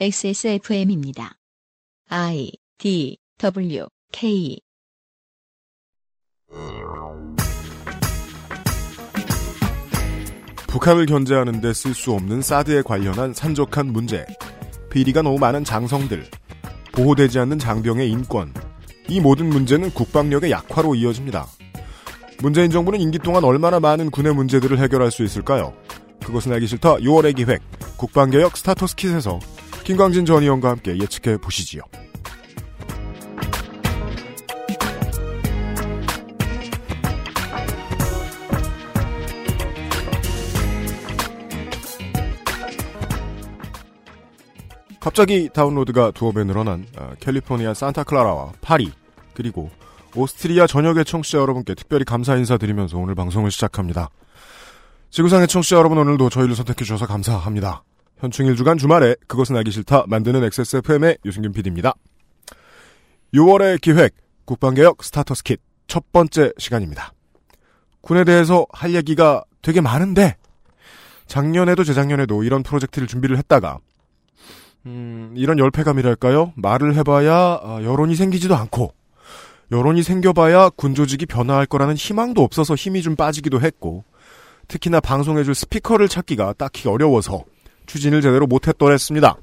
XSFM입니다. I D W K 북한을 견제하는데 쓸 수 없는 사드에 관련한 산적한 문제, 비리가 너무 많은 장성들, 보호되지 않는 장병의 인권, 이 모든 문제는 국방력의 약화로 이어집니다. 문재인 정부는 임기 동안 얼마나 많은 군의 문제들을 해결할 수 있을까요? 그것은 알기 싫다 6월의 기획, 국방개혁 스타터스 킷에서 김광진 전 의원과 함께 예측해 보시지요. 갑자기 다운로드가 두어 배 늘어난 아, 캘리포니아 산타클라라와 파리 그리고 오스트리아 전역의 청취자 여러분께 특별히 감사 인사드리면서 오늘 방송을 시작합니다. 지구상의 청취자 여러분 오늘도 저희를 선택해 주셔서 감사합니다. 현충일 주간 주말에 그것은 알기 싫다 만드는 XSFM의 유승균 PD입니다. 6월의 기획 국방개혁 Starter's Kit 첫 번째 시간입니다. 군에 대해서 할 얘기가 되게 많은데 작년에도 재작년에도 이런 프로젝트를 준비를 했다가 음, 이런 열패감이랄까요? 말을 해봐야 아, 여론이 생기지도 않고 여론이 생겨봐야 군 조직이 변화할 거라는 희망도 없어서 힘이 좀 빠지기도 했고 특히나 방송해줄 스피커를 찾기가 딱히 어려워서 추진을 제대로 못했더랬습니다.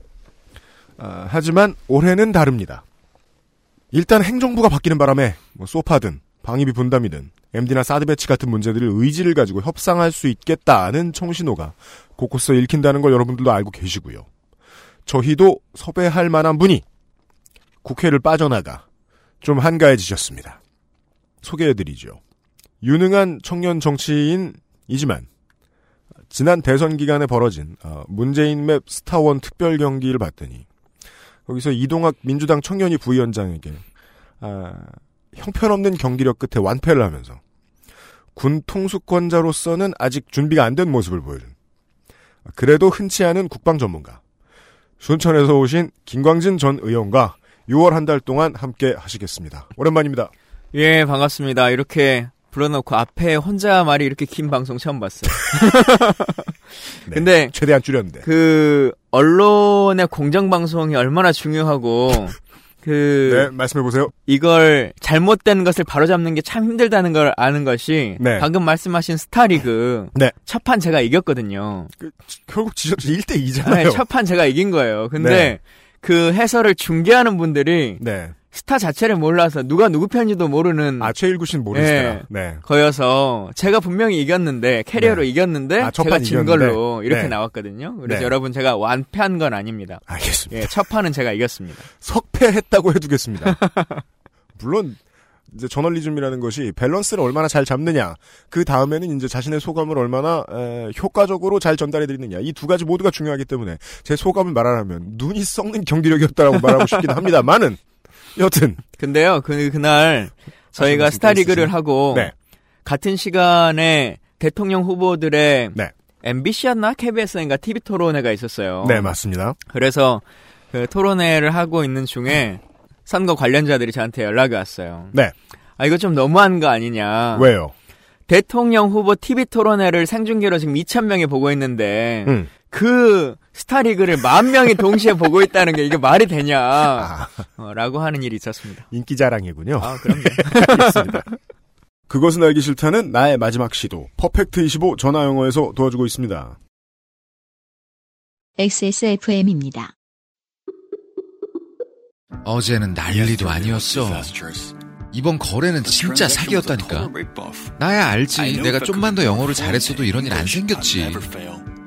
아, 하지만 올해는 다릅니다. 일단 행정부가 바뀌는 바람에 뭐 소파든 방위비 분담이든 MD나 사드 배치 같은 문제들을 의지를 가지고 협상할 수 있겠다는 청신호가 곳곳에 읽힌다는 걸 여러분들도 알고 계시고요. 저희도 섭외할 만한 분이 국회를 빠져나가 좀 한가해지셨습니다. 소개해드리죠. 유능한 청년 정치인 이지만 지난 대선 기간에 벌어진 어, 문재인 맵 스타원 특별 경기를 봤더니 거기서 이동학 민주당 청년이 부위원장에게 아, 형편없는 경기력 끝에 완패를 하면서 군 통수권자로서는 아직 준비가 안 된 모습을 보여준 그래도 흔치 않은 국방 전문가 순천에서 오신 김광진 전 의원과 6월 한 달 동안 함께 하시겠습니다. 오랜만입니다. 예, 반갑습니다. 이렇게 불러놓고 앞에 혼자 말이 이렇게 긴 방송 처음 봤어요. 네, 근데 최대한 줄였는데 그 언론의 공정 방송이 얼마나 중요하고 그 네 말씀해 보세요. 이걸 잘못된 것을 바로잡는 게 참 힘들다는 걸 아는 것이 네. 방금 말씀하신 스타리그 네. 첫판 제가 이겼거든요. 그, 결국 지셨죠 1대 2잖아요. 네, 첫판 제가 이긴 거예요. 근데 네. 그 해설을 중계하는 분들이 네. 스타 자체를 몰라서 누가 누구 편인지도 모르는 아 최일구신 모르시더라. 네. 네. 거여서 제가 분명히 이겼는데 캐리어로 네. 이겼는데 아, 첫 제가 판은 이겼는데. 걸로 이렇게 네. 나왔거든요. 그래서 네. 여러분 제가 완패한 건 아닙니다. 알겠습니다. 예, 첫 판은 제가 이겼습니다. 석패했다고 해두겠습니다. 물론 이제 저널리즘이라는 것이 밸런스를 얼마나 잘 잡느냐, 그 다음에는 이제 자신의 소감을 얼마나 에, 효과적으로 잘 전달해 드리느냐 이 두 가지 모두가 중요하기 때문에 제 소감을 말하라면 눈이 썩는 경기력이었다라고 말하고 싶긴 합니다만은 여튼 근데요, 그 그날 저희가 스타리그를? 하고 네. 같은 시간에 대통령 후보들의 네. MBC였나 KBS인가 TV 토론회가 있었어요. 네 맞습니다. 그래서 그 토론회를 하고 있는 중에 선거 관련자들이 저한테 연락이 왔어요. 네 아 이거 좀 너무한 거 아니냐. 왜요? 대통령 후보 TV 토론회를 생중계로 지금 2천 명이 보고 있는데 음. 그 스타리그를 만 명이 동시에 보고 있다는 게 이게 말이 되냐? 아, 어, 라고 하는 일이 있었습니다. 인기 자랑이군요. 아 그럼요. 알겠습니다. 그것은 알기 싫다는 나의 마지막 시도 퍼펙트 25 전화 영어에서 도와주고 있습니다. XSFM입니다. 어제는 난리도 아니었어. 이번 거래는 진짜 사기였다니까. 나야 알지. 내가 좀만 더 영어를 잘했어도 이런 일 안 생겼지.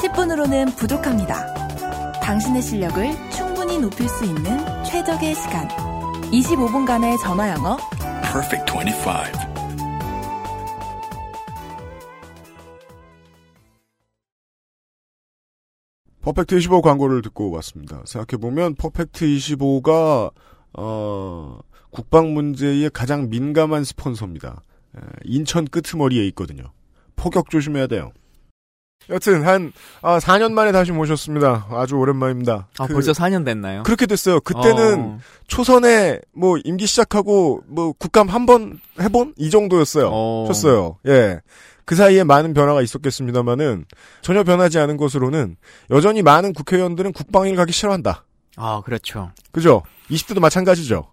10분으로는 부족합니다. 당신의 실력을 충분히 높일 수 있는 최적의 시간. 25분간의 전화 영어. Perfect 25. 퍼펙트 25 광고를 듣고 왔습니다. 생각해보면 퍼펙트 25가 어, 국방 문제에 가장 민감한 스폰서입니다. 에, 인천 끄트머리에 있거든요. 포격 조심해야 돼요. 여튼 한 아, 4년 만에 다시 모셨습니다. 아주 오랜만입니다. 아, 그- 벌써 4년 됐나요? 그렇게 됐어요. 그때는 어, 초선에 뭐 임기 시작하고 뭐 국감 한 번 해본 이 정도였어요. 어. 쳤어요. 예. 그 사이에 많은 변화가 있었겠습니다만은 전혀 변하지 않은 것으로는 여전히 많은 국회의원들은 국방일 가기 싫어한다. 아, 그렇죠. 그죠? 20대도 마찬가지죠.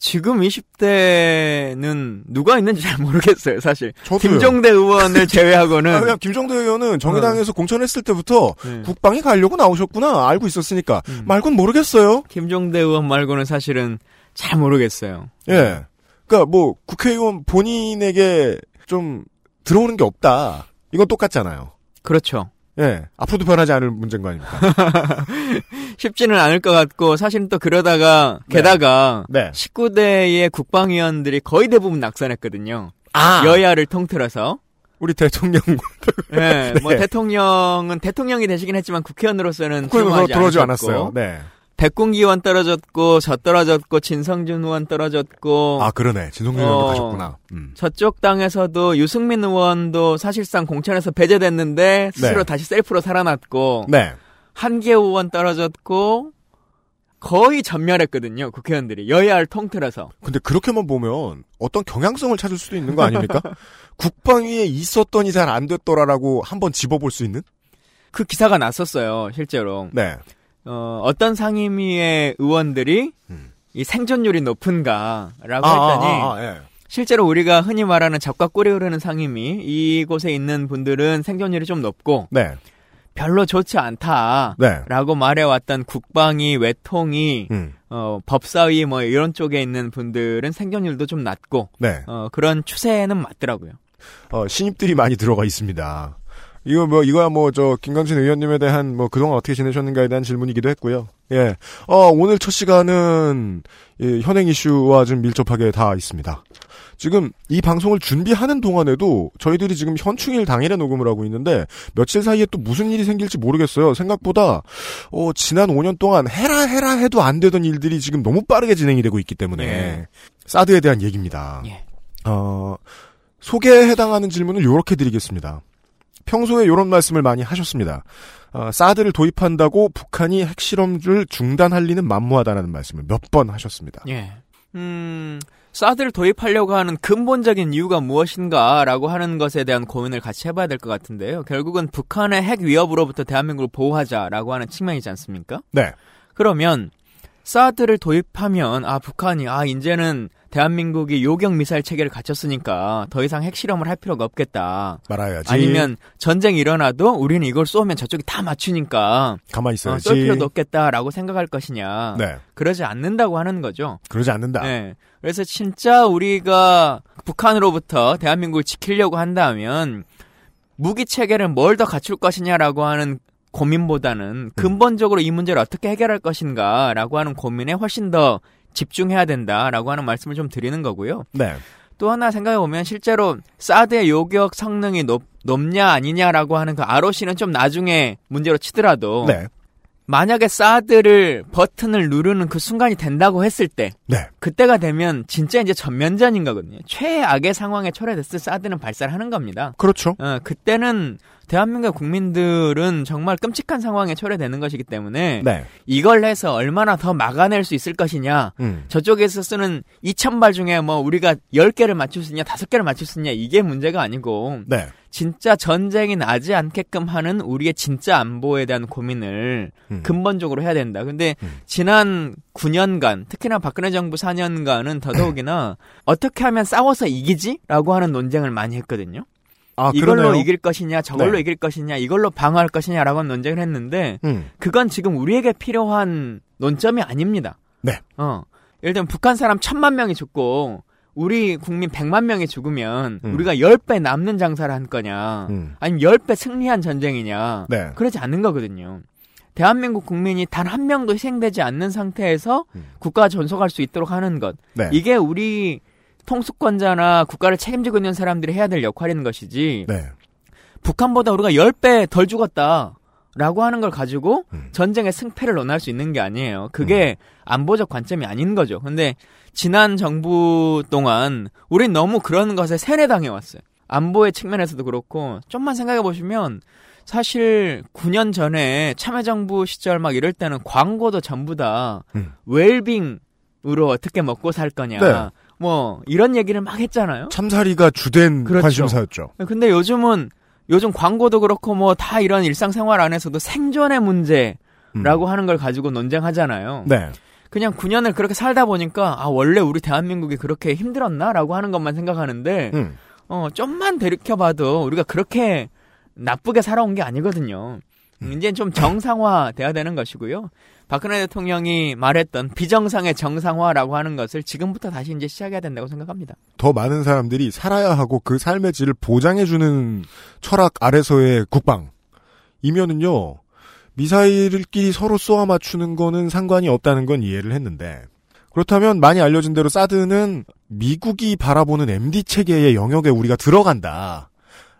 지금 20대는 누가 있는지 잘 모르겠어요, 사실. 저도요. 김종대 의원을 제외하고는 아, 김정대 의원은 정의당에서 공천했을 때부터 네. 국방에 가려고 나오셨구나 알고 있었으니까 음. 말곤 모르겠어요. 김종대 의원 말고는 사실은 잘 모르겠어요. 예. 그러니까 뭐 국회의원 본인에게 좀 들어오는 게 없다. 이건 똑같잖아요. 그렇죠. 예. 앞으로도 변하지 않을 문제인 거 아닙니까? 쉽지는 않을 것 같고 사실은 또 그러다가 네. 게다가 네. 19대의 국방위원들이 거의 대부분 낙선했거든요. 아 여야를 통틀어서. 우리 대통령 네, 뭐 네. 대통령은 대통령이 되시긴 했지만 국회의원으로서는 들어오지 않았어요. 네. 백군기 의원 떨어졌고 저 떨어졌고 진성준 의원 떨어졌고 아 그러네. 진성준 의원도 어. 가셨구나. 음. 저쪽 당에서도 유승민 의원도 사실상 공천에서 배제됐는데 스스로 네. 다시 셀프로 살아났고 네. 한계호 의원 떨어졌고 거의 전멸했거든요 국회의원들이 여야를 통틀어서 근데 그렇게만 보면 어떤 경향성을 찾을 수도 있는 거 아닙니까? 국방위에 있었더니 잘 안 됐더라라고 한번 집어볼 수 있는? 그 기사가 났었어요 실제로 네. 어, 어떤 상임위의 의원들이 음. 이 생존율이 높은가라고 아, 했더니 아, 아, 예. 실제로 우리가 흔히 말하는 적과 꿀이 흐르는 상임위 이곳에 있는 분들은 생존율이 좀 높고 네. 별로 좋지 않다. 네. 라고 말해왔던 국방위, 외통위, 음. 어, 법사위 뭐 이런 쪽에 있는 분들은 생존율도 좀 낮고 네. 어, 그런 추세는 맞더라고요. 어, 신입들이 많이 들어가 있습니다. 이거 뭐 이거야 뭐 저 김광진 의원님에 대한 뭐 그동안 어떻게 지내셨는가에 대한 질문이기도 했고요. 예. 어, 오늘 첫 시간은 예, 현행 이슈와 좀 밀접하게 다 있습니다. 지금 이 방송을 준비하는 동안에도 저희들이 지금 현충일 당일에 녹음을 하고 있는데 며칠 사이에 또 무슨 일이 생길지 모르겠어요. 생각보다 어, 지난 5년 동안 해라 해라 해도 안 되던 일들이 지금 너무 빠르게 진행이 되고 있기 때문에 예. 사드에 대한 얘기입니다. 예. 어, 소개에 해당하는 질문을 이렇게 드리겠습니다. 평소에 이런 말씀을 많이 하셨습니다. 어, 사드를 도입한다고 북한이 핵실험을 중단할 리는 만무하다라는 말씀을 몇 번 하셨습니다. 예. 음, 사드를 도입하려고 하는 근본적인 이유가 무엇인가라고 하는 것에 대한 고민을 같이 해봐야 될 것 같은데요. 결국은 북한의 핵 위협으로부터 대한민국을 보호하자라고 하는 측면이지 않습니까? 네. 그러면 사드를 도입하면 아 북한이 아 이제는 대한민국이 요격 미사일 체계를 갖췄으니까 더 이상 핵실험을 할 필요가 없겠다. 말아야지. 아니면 전쟁이 일어나도 우리는 이걸 쏘면 저쪽이 다 맞추니까 가만히 어, 있어야지. 쏠 필요도 없겠다라고 생각할 것이냐. 네. 그러지 않는다고 하는 거죠. 그러지 않는다. 네. 그래서 진짜 우리가 북한으로부터 대한민국을 지키려고 한다면 무기 체계를 뭘 더 갖출 것이냐라고 하는 고민보다는 근본적으로 이 문제를 어떻게 해결할 것인가라고 하는 고민에 훨씬 더 집중해야 된다라고 하는 말씀을 좀 드리는 거고요. 네. 또 하나 생각해 보면 실제로 사드의 요격 성능이 높, 높냐 아니냐라고 하는 그 ROC는 좀 나중에 문제로 치더라도 네. 만약에 사드를 버튼을 누르는 그 순간이 된다고 했을 때 네. 그때가 되면 진짜 이제 전면전인 거거든요. 최악의 상황에 초래됐을 때 사드는 발사를 하는 겁니다. 그렇죠. 어, 그때는 대한민국 국민들은 정말 끔찍한 상황에 초래되는 것이기 때문에 네. 이걸 해서 얼마나 더 막아낼 수 있을 것이냐. 음. 저쪽에서 쓰는 2,000발 중에 뭐 우리가 10개를 맞출 수 있냐, 5개를 맞출 수 있냐, 이게 문제가 아니고, 네. 진짜 전쟁이 나지 않게끔 하는 우리의 진짜 안보에 대한 고민을 음. 근본적으로 해야 된다. 근데 음. 지난 9년간, 특히나 박근혜 정부 4년간은 더더욱이나 어떻게 하면 싸워서 이기지? 라고 하는 논쟁을 많이 했거든요. 아, 이걸로 그러네요. 이길 것이냐, 저걸로 네. 이길 것이냐, 이걸로 방어할 것이냐라고 논쟁을 했는데, 음. 그건 지금 우리에게 필요한 논점이 아닙니다. 네. 어. 예를 들면 북한 사람 천만 명이 죽고 우리 국민 백만 명이 죽으면 음. 우리가 열배 남는 장사를 한 거냐 음. 아니면 열배 승리한 전쟁이냐 네. 그러지 않는 거거든요. 대한민국 국민이 단 한 명도 희생되지 않는 상태에서 음. 국가 존속할 수 있도록 하는 것 네. 이게 우리 통수권자나 국가를 책임지고 있는 사람들이 해야 될 역할인 것이지 네. 북한보다 우리가 10배 덜 죽었다. 라고 하는 걸 가지고 음. 전쟁의 승패를 논할 수 있는 게 아니에요. 그게 안보적 관점이 아닌 거죠. 근데 지난 정부 동안 우린 너무 그런 것에 세뇌당해 왔어요. 안보의 측면에서도 그렇고 좀만 생각해 보시면 사실 9년 전에 참여정부 시절 막 이럴 때는 광고도 전부 다 음. 웰빙으로 어떻게 먹고 살 거냐. 네. 뭐 이런 얘기를 막 했잖아요. 참사리가 주된 그렇죠. 관심사였죠. 근데 요즘은 요즘 광고도 그렇고 뭐 다 이런 일상생활 안에서도 생존의 문제라고 음. 하는 걸 가지고 논쟁하잖아요. 네. 그냥 9년을 그렇게 살다 보니까 아 원래 우리 대한민국이 그렇게 힘들었나라고 하는 것만 생각하는데 음. 어 좀만 되돌켜봐도 우리가 그렇게 나쁘게 살아온 게 아니거든요. 음. 이제 좀 정상화 돼야 되는 것이고요. 박근혜 대통령이 말했던 비정상의 정상화라고 하는 것을 지금부터 다시 이제 시작해야 된다고 생각합니다. 더 많은 사람들이 살아야 하고 그 삶의 질을 보장해주는 철학 아래서의 국방이면은요, 미사일끼리 서로 쏘아 맞추는 거는 상관이 없다는 건 이해를 했는데, 그렇다면 많이 알려진 대로 사드는 미국이 바라보는 MD 체계의 영역에 우리가 들어간다.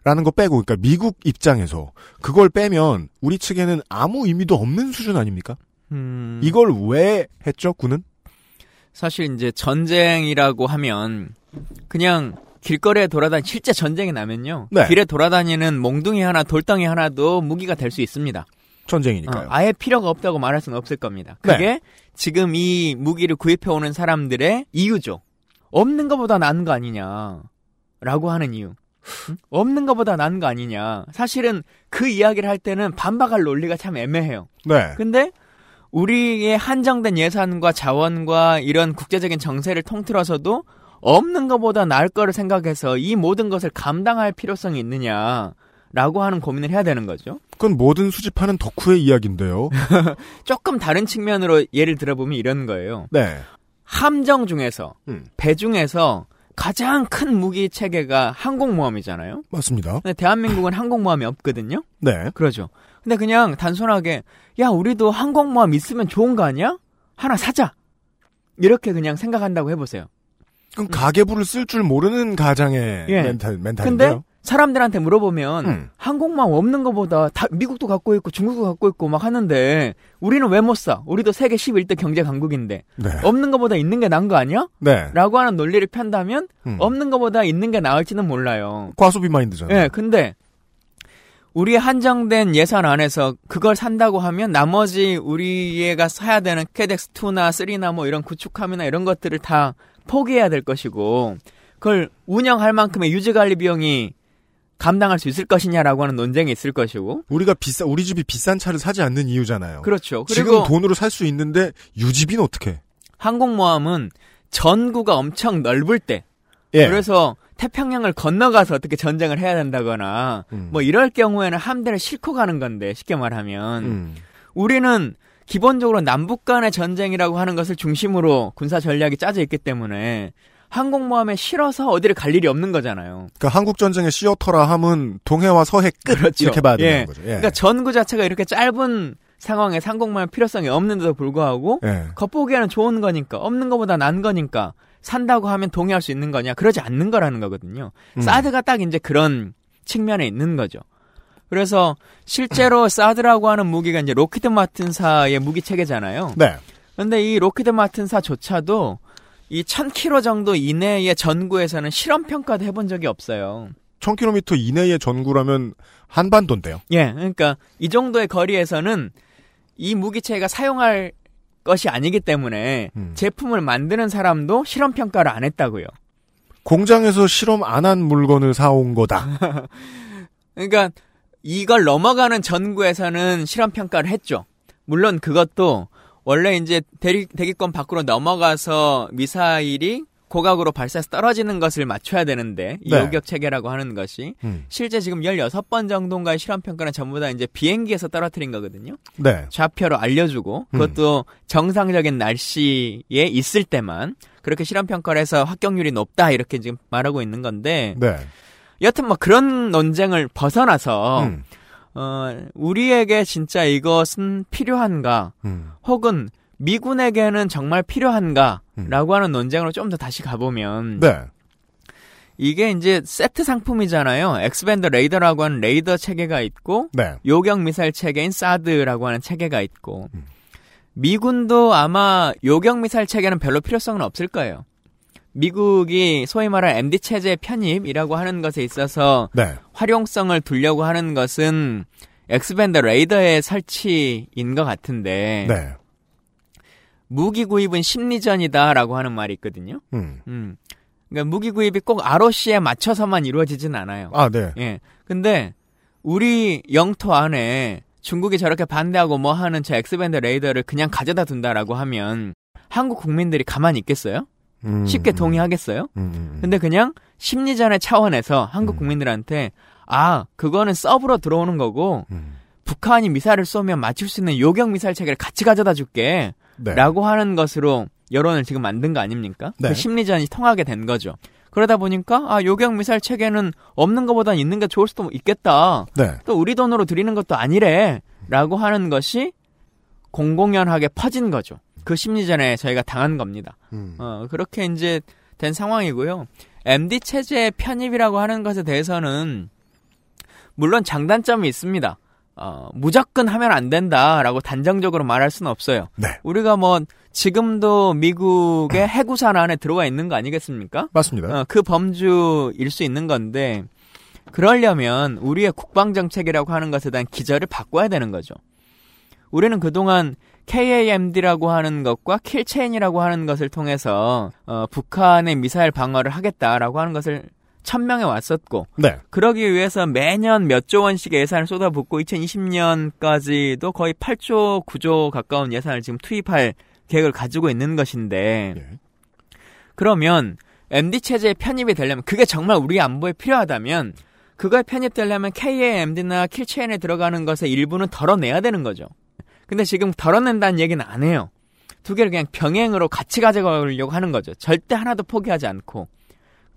라는 거 빼고, 그러니까 미국 입장에서 그걸 빼면 우리 측에는 아무 의미도 없는 수준 아닙니까? 음, 이걸 왜 했죠, 군은? 사실 이제 전쟁이라고 하면 그냥 길거리에 돌아다니 실제 전쟁이 나면요. 네. 길에 돌아다니는 몽둥이 하나 돌덩이 하나도 무기가 될 수 있습니다. 전쟁이니까요. 어, 아예 필요가 없다고 말할 수는 없을 겁니다. 네. 그게 지금 이 무기를 구입해 오는 사람들의 이유죠. 없는 것보다 나은 거 아니냐라고 하는 이유. 응? 없는 것보다 나은 거 아니냐. 사실은 그 이야기를 할 때는 반박할 논리가 참 애매해요. 네. 근데 우리의 한정된 예산과 자원과 이런 국제적인 정세를 통틀어서도 없는 것보다 나을 거를 생각해서 이 모든 것을 감당할 필요성이 있느냐라고 하는 고민을 해야 되는 거죠. 그건 뭐든 수집하는 덕후의 이야기인데요. 조금 다른 측면으로 예를 들어보면 이런 거예요. 네. 함정 중에서 음. 배 중에서 가장 큰 무기 체계가 항공모함이잖아요. 맞습니다. 대한민국은 항공모함이 없거든요. 네. 그러죠. 근데 그냥 단순하게 야 우리도 항공모함 있으면 좋은 거 아니야? 하나 사자. 이렇게 그냥 생각한다고 해보세요. 그럼 가계부를 쓸 줄 모르는 가장의 예. 멘탈, 근데 멘탈인데요. 사람들한테 물어보면 음. 항공모함 없는 것보다 다 미국도 갖고 있고 중국도 갖고 있고 막 하는데 우리는 왜 못 사? 우리도 세계 11대 경제 강국인데 네. 없는 것보다 있는 게 나은 거 아니야? 네. 라고 하는 논리를 편다면 음. 없는 것보다 있는 게 나을지는 몰라요. 과소비 마인드잖아요. 예, 근데 우리의 한정된 예산 안에서 그걸 산다고 하면 나머지 우리가 사야 되는 KDX 2나 3나 뭐 이런 구축함이나 이런 것들을 다 포기해야 될 것이고 그걸 운영할 만큼의 유지 관리 비용이 감당할 수 있을 것이냐라고 하는 논쟁이 있을 것이고 우리가 비싸 우리 집이 비싼 차를 사지 않는 이유잖아요. 그렇죠. 지금 돈으로 살 수 있는데 유지비는 어떻게? 항공모함은 전구가 엄청 넓을 때 예. 그래서 태평양을 건너가서 어떻게 전쟁을 해야 된다거나 음. 뭐 이럴 경우에는 함대를 싣고 가는 건데 쉽게 말하면 음. 우리는 기본적으로 남북 간의 전쟁이라고 하는 것을 중심으로 군사 전략이 짜져 있기 때문에 항공모함에 실어서 어디를 갈 일이 없는 거잖아요. 그러니까 한국 전쟁의 시어터라 함은 동해와 서해 끝 그렇죠. 이렇게 봐야 되는 예. 거죠. 예. 그러니까 전구 자체가 이렇게 짧은 상황에 항공모함 필요성이 없는데도 불구하고 예. 겉보기에는 좋은 거니까 없는 것보다 난 거니까 산다고 하면 동의할 수 있는 거냐? 그러지 않는 거라는 거거든요. 음. 사드가 딱 이제 그런 측면에 있는 거죠. 그래서 실제로 사드라고 하는 무기가 이제 록히드 마틴사의 무기 체계잖아요. 네. 근데 이 록히드 마틴사조차도 이 1000km 정도 이내의 전구에서는 실험 평가도 해본 적이 없어요. 1000km 이내의 전구라면 한반도인데요. 예, 그러니까 이 정도의 거리에서는 이 무기 체계가 사용할 것이 아니기 때문에 음. 제품을 만드는 사람도 실험 평가를 안 했다고요. 공장에서 실험 안 한 물건을 사온 거다. 그러니까 이걸 넘어가는 전구에서는 실험 평가를 했죠. 물론 그것도 원래 이제 대기, 대기권 밖으로 넘어가서 미사일이 고각으로 발사해서 떨어지는 것을 맞춰야 되는데 이 네. 요격 체계라고 하는 것이 음. 실제 지금 16번 정도인가의 실험 평가는 전부 다 이제 비행기에서 떨어뜨린 거거든요. 네. 좌표로 알려주고 그것도 정상적인 날씨에 있을 때만 그렇게 실험 평가를 해서 합격률이 높다 이렇게 지금 말하고 있는 건데 네. 여튼 뭐 그런 논쟁을 벗어나서 음. 어 우리에게 진짜 이것은 필요한가 음. 혹은 미군에게는 정말 필요한가라고 음. 하는 논쟁으로 좀 더 다시 가보면 네. 이게 이제 세트 상품이잖아요. X-band 레이더라고 하는 레이더 체계가 있고 네. 요격 미사일 체계인 사드라고 하는 체계가 있고 미군도 아마 요격 미사일 체계는 별로 필요성은 없을 거예요. 미국이 소위 말하는 MD 체제 편입이라고 하는 것에 있어서 네. 활용성을 두려고 하는 것은 X-band 레이더의 설치인 것 같은데 네. 무기 구입은 심리전이다라고 하는 말이 있거든요. 음. 음. 그러니까 무기 구입이 꼭 ROC에 맞춰서만 이루어지진 않아요. 아, 네. 예. 근데 우리 영토 안에 중국이 저렇게 반대하고 뭐 하는 저 X-band 레이더를 그냥 가져다 둔다라고 하면 한국 국민들이 가만히 있겠어요? 음, 쉽게 음, 동의하겠어요? 음, 음, 음. 근데 그냥 심리전의 차원에서 한국 음. 국민들한테 아, 그거는 sub로 들어오는 거고 음. 북한이 미사일을 쏘면 맞출 수 있는 요격 미사일 체계를 같이 가져다 줄게. 네. 라고 하는 것으로 여론을 지금 만든 거 아닙니까? 네. 그 심리전이 통하게 된 거죠. 그러다 보니까 아 요격 미사일 체계는 없는 것보다 있는 게 좋을 수도 있겠다. 네. 또 우리 돈으로 드리는 것도 아니래라고 하는 것이 공공연하게 퍼진 거죠. 그 심리전에 저희가 당한 겁니다. 음. 어 그렇게 이제 된 상황이고요. MD 체제 편입이라고 하는 것에 대해서는 물론 장단점이 있습니다. 어, 무조건 하면 안 된다라고 단정적으로 말할 수는 없어요. 네. 우리가 뭐 지금도 미국의 해구산 안에 들어와 있는 거 아니겠습니까? 맞습니다. 어, 그 범주일 수 있는 건데 그러려면 우리의 국방 정책이라고 하는 것에 대한 기저를 바꿔야 되는 거죠. 우리는 그동안 KAMD라고 하는 것과 킬체인이라고 하는 것을 통해서 어, 북한의 미사일 방어를 하겠다라고 하는 것을 천명해 왔었고 네. 그러기 위해서 매년 몇 조 원씩 예산을 쏟아붓고 2020년까지도 거의 8조, 9조 가까운 예산을 지금 투입할 계획을 가지고 있는 것인데 예. 그러면 MD 체제에 편입이 되려면 그게 정말 우리 안보에 필요하다면 그거에 편입되려면 KAMD나 킬체인에 들어가는 것의 일부는 덜어내야 되는 거죠. 근데 지금 덜어낸다는 얘기는 안 해요. 두 개를 그냥 병행으로 같이 가져가려고 하는 거죠. 절대 하나도 포기하지 않고.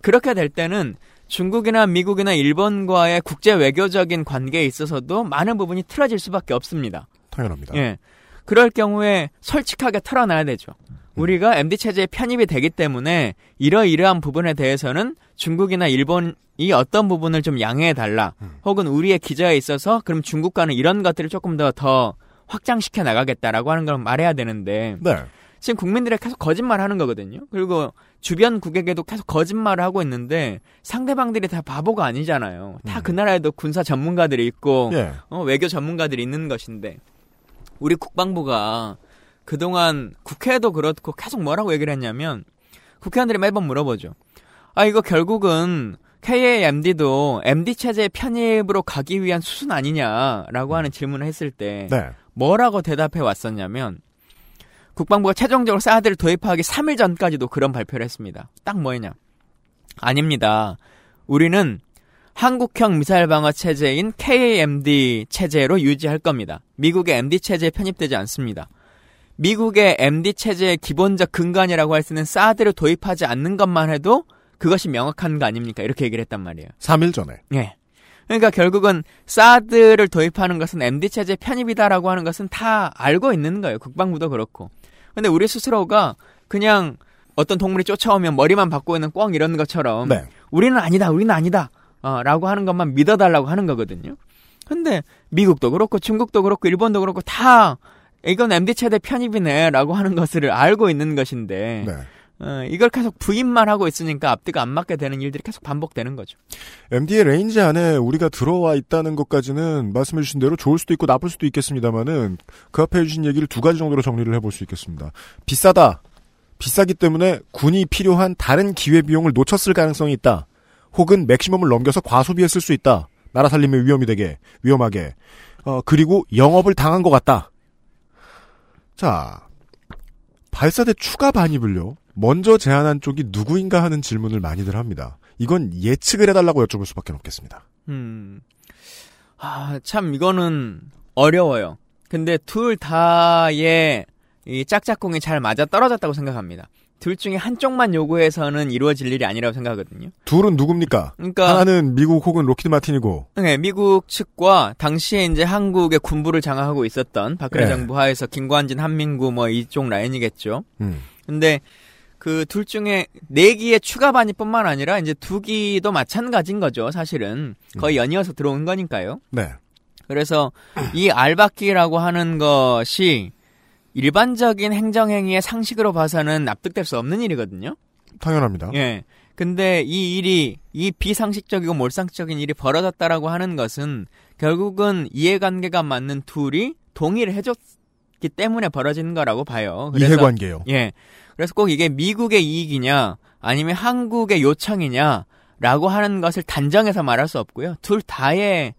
그렇게 될 때는 중국이나 미국이나 일본과의 국제 외교적인 관계에 있어서도 많은 부분이 틀어질 수밖에 없습니다. 당연합니다. 예. 그럴 경우에 솔직하게 털어놔야 되죠. 우리가 MD 체제에 편입이 되기 때문에 이러이러한 부분에 대해서는 중국이나 일본이 어떤 부분을 좀 양해해 달라. 혹은 우리의 기저에 있어서 그럼 중국과는 이런 것들을 조금 더더 확장시켜 나가겠다라고 하는 걸 말해야 되는데 네. 지금 국민들이 계속 거짓말 하는 거거든요. 그리고 주변 국에게도 계속 거짓말을 하고 있는데 상대방들이 다 바보가 아니잖아요. 다그 나라에도 군사 전문가들이 있고 예. 어, 외교 전문가들이 있는 것인데 우리 국방부가 그동안 국회도 그렇고 계속 뭐라고 얘기를 했냐면 국회의원들이 매번 물어보죠. 아 이거 결국은 KAMD도 MD 체제 편입으로 가기 위한 수순 아니냐라고 하는 질문을 했을 때 네. 뭐라고 대답해 왔었냐면 국방부가 최종적으로 사드를 도입하기 3일 전까지도 그런 발표를 했습니다. 딱 뭐였냐? 아닙니다. 우리는 한국형 미사일 방어 체제인 KAMD 체제로 유지할 겁니다. 미국의 MD 체제에 편입되지 않습니다. 미국의 MD 체제의 기본적 근간이라고 할 수 있는 사드를 도입하지 않는 것만 해도 그것이 명확한 거 아닙니까? 이렇게 얘기를 했단 말이에요. 3일 전에. 예. 그러니까 결국은 사드를 도입하는 것은 MD 체제 편입이다라고 하는 것은 다 알고 있는 거예요. 국방부도 그렇고. 근데 우리 스스로가 그냥 어떤 동물이 쫓아오면 머리만 있는 꽝 이런 것처럼 네. 우리는 아니다, 우리는 아니다, 어, 라고 하는 것만 믿어달라고 하는 거거든요. 근데 미국도 그렇고 중국도 그렇고 일본도 그렇고 다 이건 MD 체제 편입이네라고 하는 것을 알고 있는 것인데 네. 어, 이걸 계속 부인만 하고 있으니까 앞뒤가 안 맞게 되는 일들이 계속 반복되는 거죠. MD의 range 안에 우리가 들어와 있다는 것까지는 말씀해주신 대로 좋을 수도 있고 나쁠 수도 있겠습니다만은 그 앞에 해주신 얘기를 두 가지 정도로 정리를 해볼 수 있겠습니다. 비싸다. 비싸기 때문에 군이 필요한 다른 기회비용을 놓쳤을 가능성이 있다. 혹은 맥시멈을 넘겨서 과소비했을 수 있다. 나라 살림에 위험이 되게, 위험하게. 어, 그리고 영업을 당한 것 같다. 자, 발사대 추가 반입을요. 먼저 제안한 쪽이 누구인가 하는 질문을 많이들 합니다. 이건 예측을 해달라고 여쭤볼 수밖에 없겠습니다. 음. 아, 참, 이거는 어려워요. 근데 둘 다의 이 짝짝꿍이 잘 맞아 떨어졌다고 생각합니다. 둘 중에 한쪽만 요구해서는 이루어질 일이 아니라고 생각하거든요. 둘은 누굽니까? 그러니까 하나는 미국 혹은 로키드 마틴이고, 네, 미국 측과 당시에 이제 한국의 군부를 장악하고 있었던 박근혜 네. 정부 하에서 김관진, 한민구 뭐 이쪽 라인이겠죠. 음, 근데 그 둘 중에 네 기의 추가 반입뿐만 아니라 이제 두 기도 마찬가지인 거죠. 사실은 거의 연이어서 들어온 거니까요. 네. 그래서 이 알박기라고 하는 것이 일반적인 행정행위의 상식으로 봐서는 납득될 수 없는 일이거든요. 당연합니다. 예. 근데 이 일이 이 비상식적이고 몰상식적인 일이 벌어졌다라고 하는 것은 결국은 이해관계가 맞는 둘이 동의를 해줬기 때문에 벌어지는 거라고 봐요. 그래서 이해관계요. 예. 그래서 꼭 이게 미국의 이익이냐 아니면 한국의 요청이냐라고 하는 것을 단정해서 말할 수 없고요. 둘 다의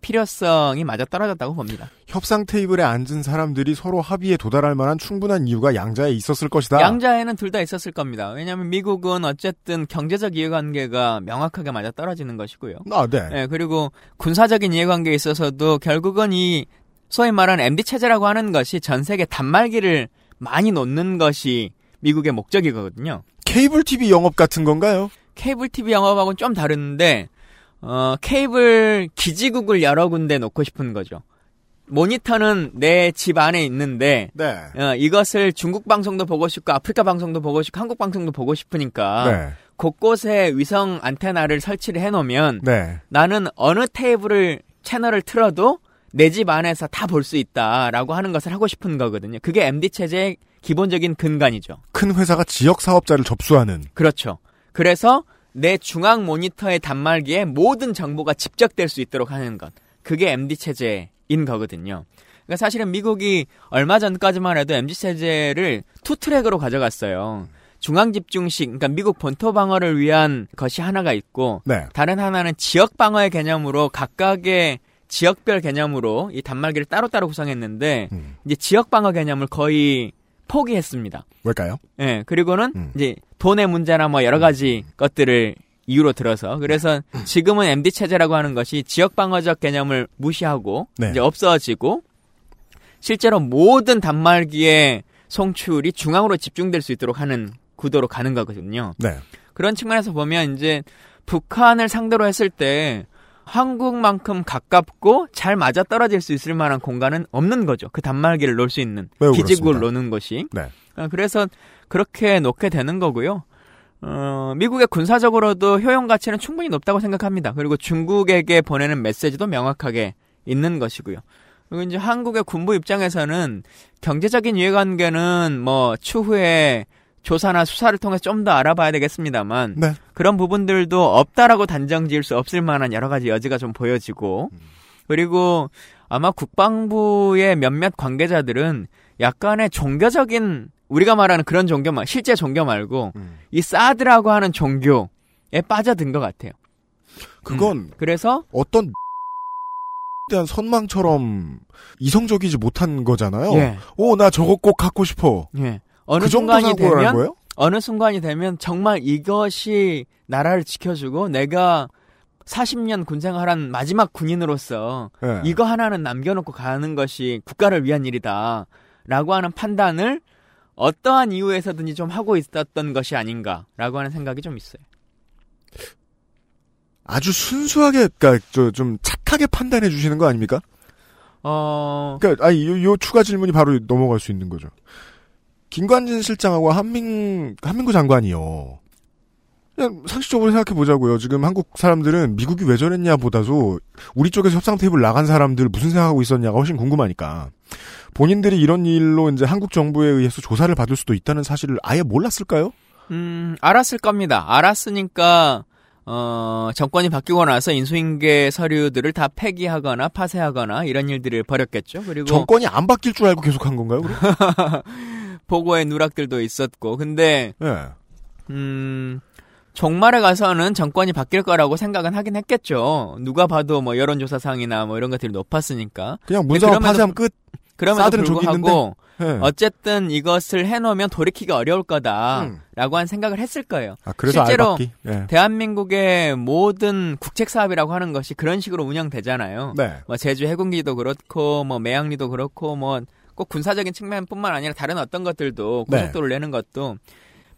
필요성이 맞아 떨어졌다고 봅니다. 협상 테이블에 앉은 사람들이 서로 합의에 도달할 만한 충분한 이유가 양자에 있었을 것이다. 양자에는 둘 다 있었을 겁니다. 왜냐하면 미국은 어쨌든 경제적 이해관계가 명확하게 맞아 떨어지는 것이고요. 아, 네. 예, 그리고 군사적인 이해관계에 있어서도 결국은 이 소위 말하는 MD 체제라고 하는 것이 전 세계 단말기를 많이 놓는 것이 미국의 목적이 거든요. 케이블 TV 영업 같은 건가요? 케이블 TV 영업하고는 좀 다른데 어, 케이블 기지국을 여러 군데 놓고 싶은 거죠. 모니터는 내 집 안에 있는데 네. 어, 이것을 중국 방송도 보고 싶고 아프리카 방송도 보고 싶고 한국 방송도 보고 싶으니까 네. 곳곳에 위성 안테나를 설치를 해놓으면 네. 나는 어느 테이블을 채널을 틀어도 내 집 안에서 다 볼 수 있다라고 하는 것을 하고 싶은 거거든요. 그게 MD 체제의 기본적인 근간이죠. 큰 회사가 지역 사업자를 접수하는 그렇죠. 그래서 내 중앙 모니터의 단말기에 모든 정보가 집적될 수 있도록 하는 것. 그게 MD 체제인 거거든요. 그러니까 사실은 미국이 얼마 전까지만 해도 MD 체제를 two track으로 가져갔어요. 중앙 집중식, 그러니까 미국 본토 방어를 위한 것이 하나가 있고 네. 다른 하나는 지역 방어의 개념으로 각각의 지역별 개념으로 이 단말기를 따로따로 구성했는데 음. 이제 지역 방어 개념을 거의 포기했습니다. 왜일까요? 예, 그리고는 음. 이제 돈의 문제나 뭐 여러 가지 것들을 이유로 들어서 그래서 지금은 MD 체제라고 하는 것이 지역 방어적 개념을 무시하고 네. 이제 없어지고 실제로 모든 단말기의 송출이 중앙으로 집중될 수 있도록 하는 구도로 가는 거거든요. 네. 그런 측면에서 보면 이제 북한을 상대로 했을 때 한국만큼 가깝고 잘 맞아 떨어질 수 있을 만한 공간은 없는 거죠. 그 단말기를 놓을 수 있는 기지국을. 놓는 것이. 네. 어, 그래서 그렇게 놓게 되는 거고요. 어, 미국의 군사적으로도 효용 가치는 충분히 높다고 생각합니다. 그리고 중국에게 보내는 메시지도 명확하게 있는 것이고요. 그리고 이제 한국의 군부 입장에서는 경제적인 이해관계는 뭐 추후에 조사나 수사를 통해서 좀더 알아봐야 되겠습니다만 네. 그런 부분들도 없다라고 단정 지을 수 없을 만한 여러 가지 여지가 좀 보여지고 그리고 아마 국방부의 몇몇 관계자들은 약간의 종교적인 우리가 말하는 그런 종교 말 실제 종교 말고 음. 이 사드라고 하는 종교에 빠져든 것 같아요. 그건 그래서 어떤 대한 선망처럼 이성적이지 못한 거잖아요. 예, 오, 나 저거 꼭 갖고 싶어. 예. 어느 그 순간이 되면 거예요? 어느 순간이 되면 정말 이것이 나라를 지켜주고 내가 40년 군 생활한 마지막 군인으로서 예. 이거 하나는 남겨놓고 가는 것이 국가를 위한 일이다. 라고 하는 판단을 어떠한 이유에서든지 좀 하고 있었던 것이 아닌가라고 하는 생각이 좀 있어요. 아주 순수하게, 그니까, 저, 좀 착하게 판단해 주시는 거 아닙니까? 어, 그니까, 아니, 요, 요 추가 질문이 바로 넘어갈 수 있는 거죠. 김관진 실장하고 한민, 한민구 장관이요. 그냥 상식적으로 생각해 보자고요. 지금 한국 사람들은 미국이 왜 저랬냐 보다도 우리 쪽에서 협상 테이블 나간 사람들 무슨 생각하고 있었냐가 훨씬 궁금하니까. 본인들이 이런 일로 이제 한국 정부에 의해서 조사를 받을 수도 있다는 사실을 아예 몰랐을까요? 음, 알았을 겁니다. 알았으니까, 어, 정권이 바뀌고 나서 인수인계 서류들을 다 폐기하거나 파쇄하거나 이런 일들을 벌였겠죠. 그리고 정권이 안 바뀔 줄 알고 계속 한 건가요? 보고의 누락들도 있었고, 근데, 예. 음, 종말에 가서는 정권이 바뀔 거라고 생각은 하긴 했겠죠. 누가 봐도 뭐 여론조사상이나 뭐 이런 것들이 높았으니까. 그냥 그럼에도- 파쇄하면 끝. 그럼에도 불구하고, 예. 어쨌든 이것을 해놓으면 돌이키기 어려울 거다라고 음. 한 생각을 했을 거예요. 아, 그래서 실제로. 예. 대한민국의 모든 국책 사업이라고 하는 것이 그런 식으로 운영되잖아요. 네. 뭐 제주 해군기도 그렇고 뭐 매양리도 그렇고 뭐 꼭 군사적인 측면뿐만 아니라 다른 어떤 것들도 네. 고속도로를 내는 것도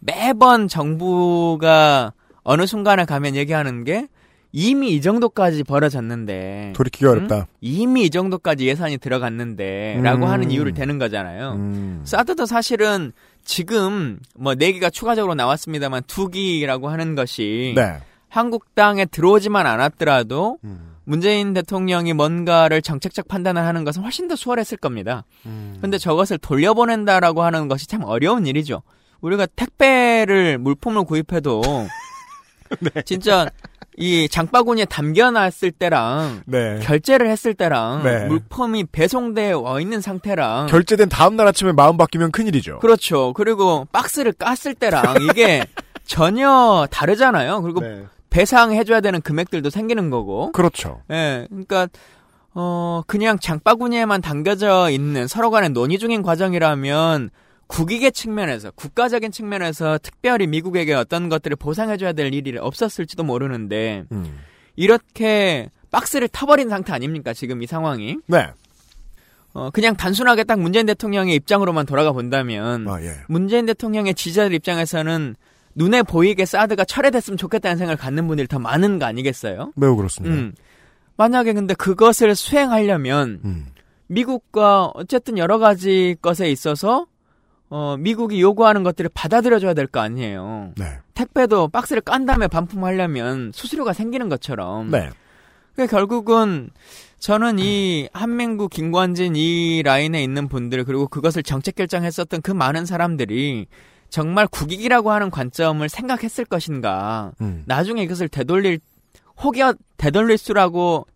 매번 정부가 어느 순간에 가면 얘기하는 게 이미 이 정도까지 벌어졌는데 돌이키기 어렵다. 이미 이 정도까지 예산이 들어갔는데라고 음. 하는 이유를 대는 거잖아요. 음. 사드도 사실은 지금 뭐 네 기가 추가적으로 나왔습니다만 두 기라고 하는 것이 네. 한국당에 들어오지만 않았더라도 음. 문재인 대통령이 뭔가를 정책적 판단을 하는 것은 훨씬 더 수월했을 겁니다. 음. 근데 저것을 돌려보낸다라고 하는 것이 참 어려운 일이죠. 우리가 택배를 물품을 구입해도 네. 진짜 이 장바구니에 담겨놨을 때랑 네. 결제를 했을 때랑 네. 물품이 배송되어 와 있는 상태랑 결제된 다음 날 아침에 마음 바뀌면 큰일이죠. 그렇죠. 그리고 박스를 깠을 때랑 이게 전혀 다르잖아요. 그리고 네. 배상해줘야 되는 금액들도 생기는 거고. 그렇죠. 예, 그러니까 어 그냥 장바구니에만 담겨져 있는 서로 간의 논의 중인 과정이라면 국익의 측면에서 국가적인 측면에서 특별히 미국에게 어떤 것들을 보상해줘야 될 일이 없었을지도 모르는데 음. 이렇게 박스를 타버린 상태 아닙니까 지금 이 상황이 네. 어 그냥 단순하게 딱 문재인 대통령의 입장으로만 돌아가 본다면 아, 예. 문재인 대통령의 지지자들 입장에서는 눈에 보이게 사드가 철회됐으면 좋겠다는 생각을 갖는 분들이 더 많은 거 아니겠어요? 매우 그렇습니다. 음. 만약에 근데 그것을 수행하려면 음. 미국과 어쨌든 여러 가지 것에 있어서 어 미국이 요구하는 것들을 받아들여줘야 될 거 아니에요. 네. 택배도 박스를 깐 다음에 반품하려면 수수료가 생기는 것처럼. 네. 그러니까 결국은 저는 이 한민구, 김관진 이 라인에 있는 분들 그리고 그것을 정책 결정했었던 그 많은 사람들이 정말 국익이라고 하는 관점을 생각했을 것인가. 음. 나중에 이것을 되돌릴 혹여 되돌릴 수라고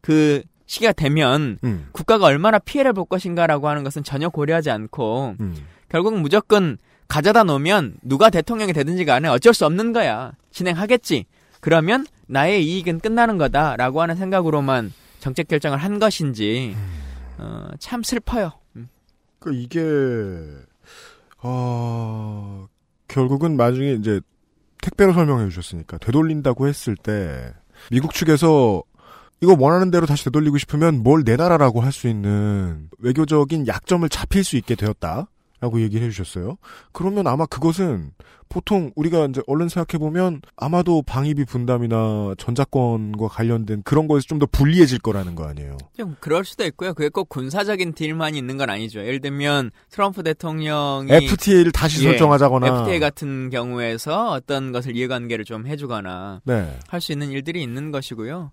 그 시기가 되면 음. 국가가 얼마나 피해를 볼 것인가라고 하는 것은 전혀 고려하지 않고 음. 결국 무조건 가져다 놓으면 누가 대통령이 되든지 간에 어쩔 수 없는 거야. 진행하겠지. 그러면 나의 이익은 끝나는 거다라고 하는 생각으로만 정책 결정을 한 것인지 어, 참 슬퍼요. 음. 그 이게 어 결국은 나중에 이제 택배로 설명해 주셨으니까 되돌린다고 했을 때 미국 측에서 이거 원하는 대로 다시 되돌리고 싶으면 뭘 내 나라라고 할 수 있는 외교적인 약점을 잡힐 수 있게 되었다. 라고 얘기를 해주셨어요. 그러면 아마 그것은 보통 우리가 이제 얼른 생각해보면 아마도 방위비 분담이나 전자권과 관련된 그런 거에서 좀 더 불리해질 거라는 거 아니에요. 좀 그럴 수도 있고요. 그게 꼭 군사적인 딜만 있는 건 아니죠. 예를 들면 트럼프 대통령이 FTA를 다시 예, 설정하자거나. FTA 같은 경우에서 어떤 것을 이해관계를 좀 해주거나 네. 할수 있는 일들이 있는 것이고요.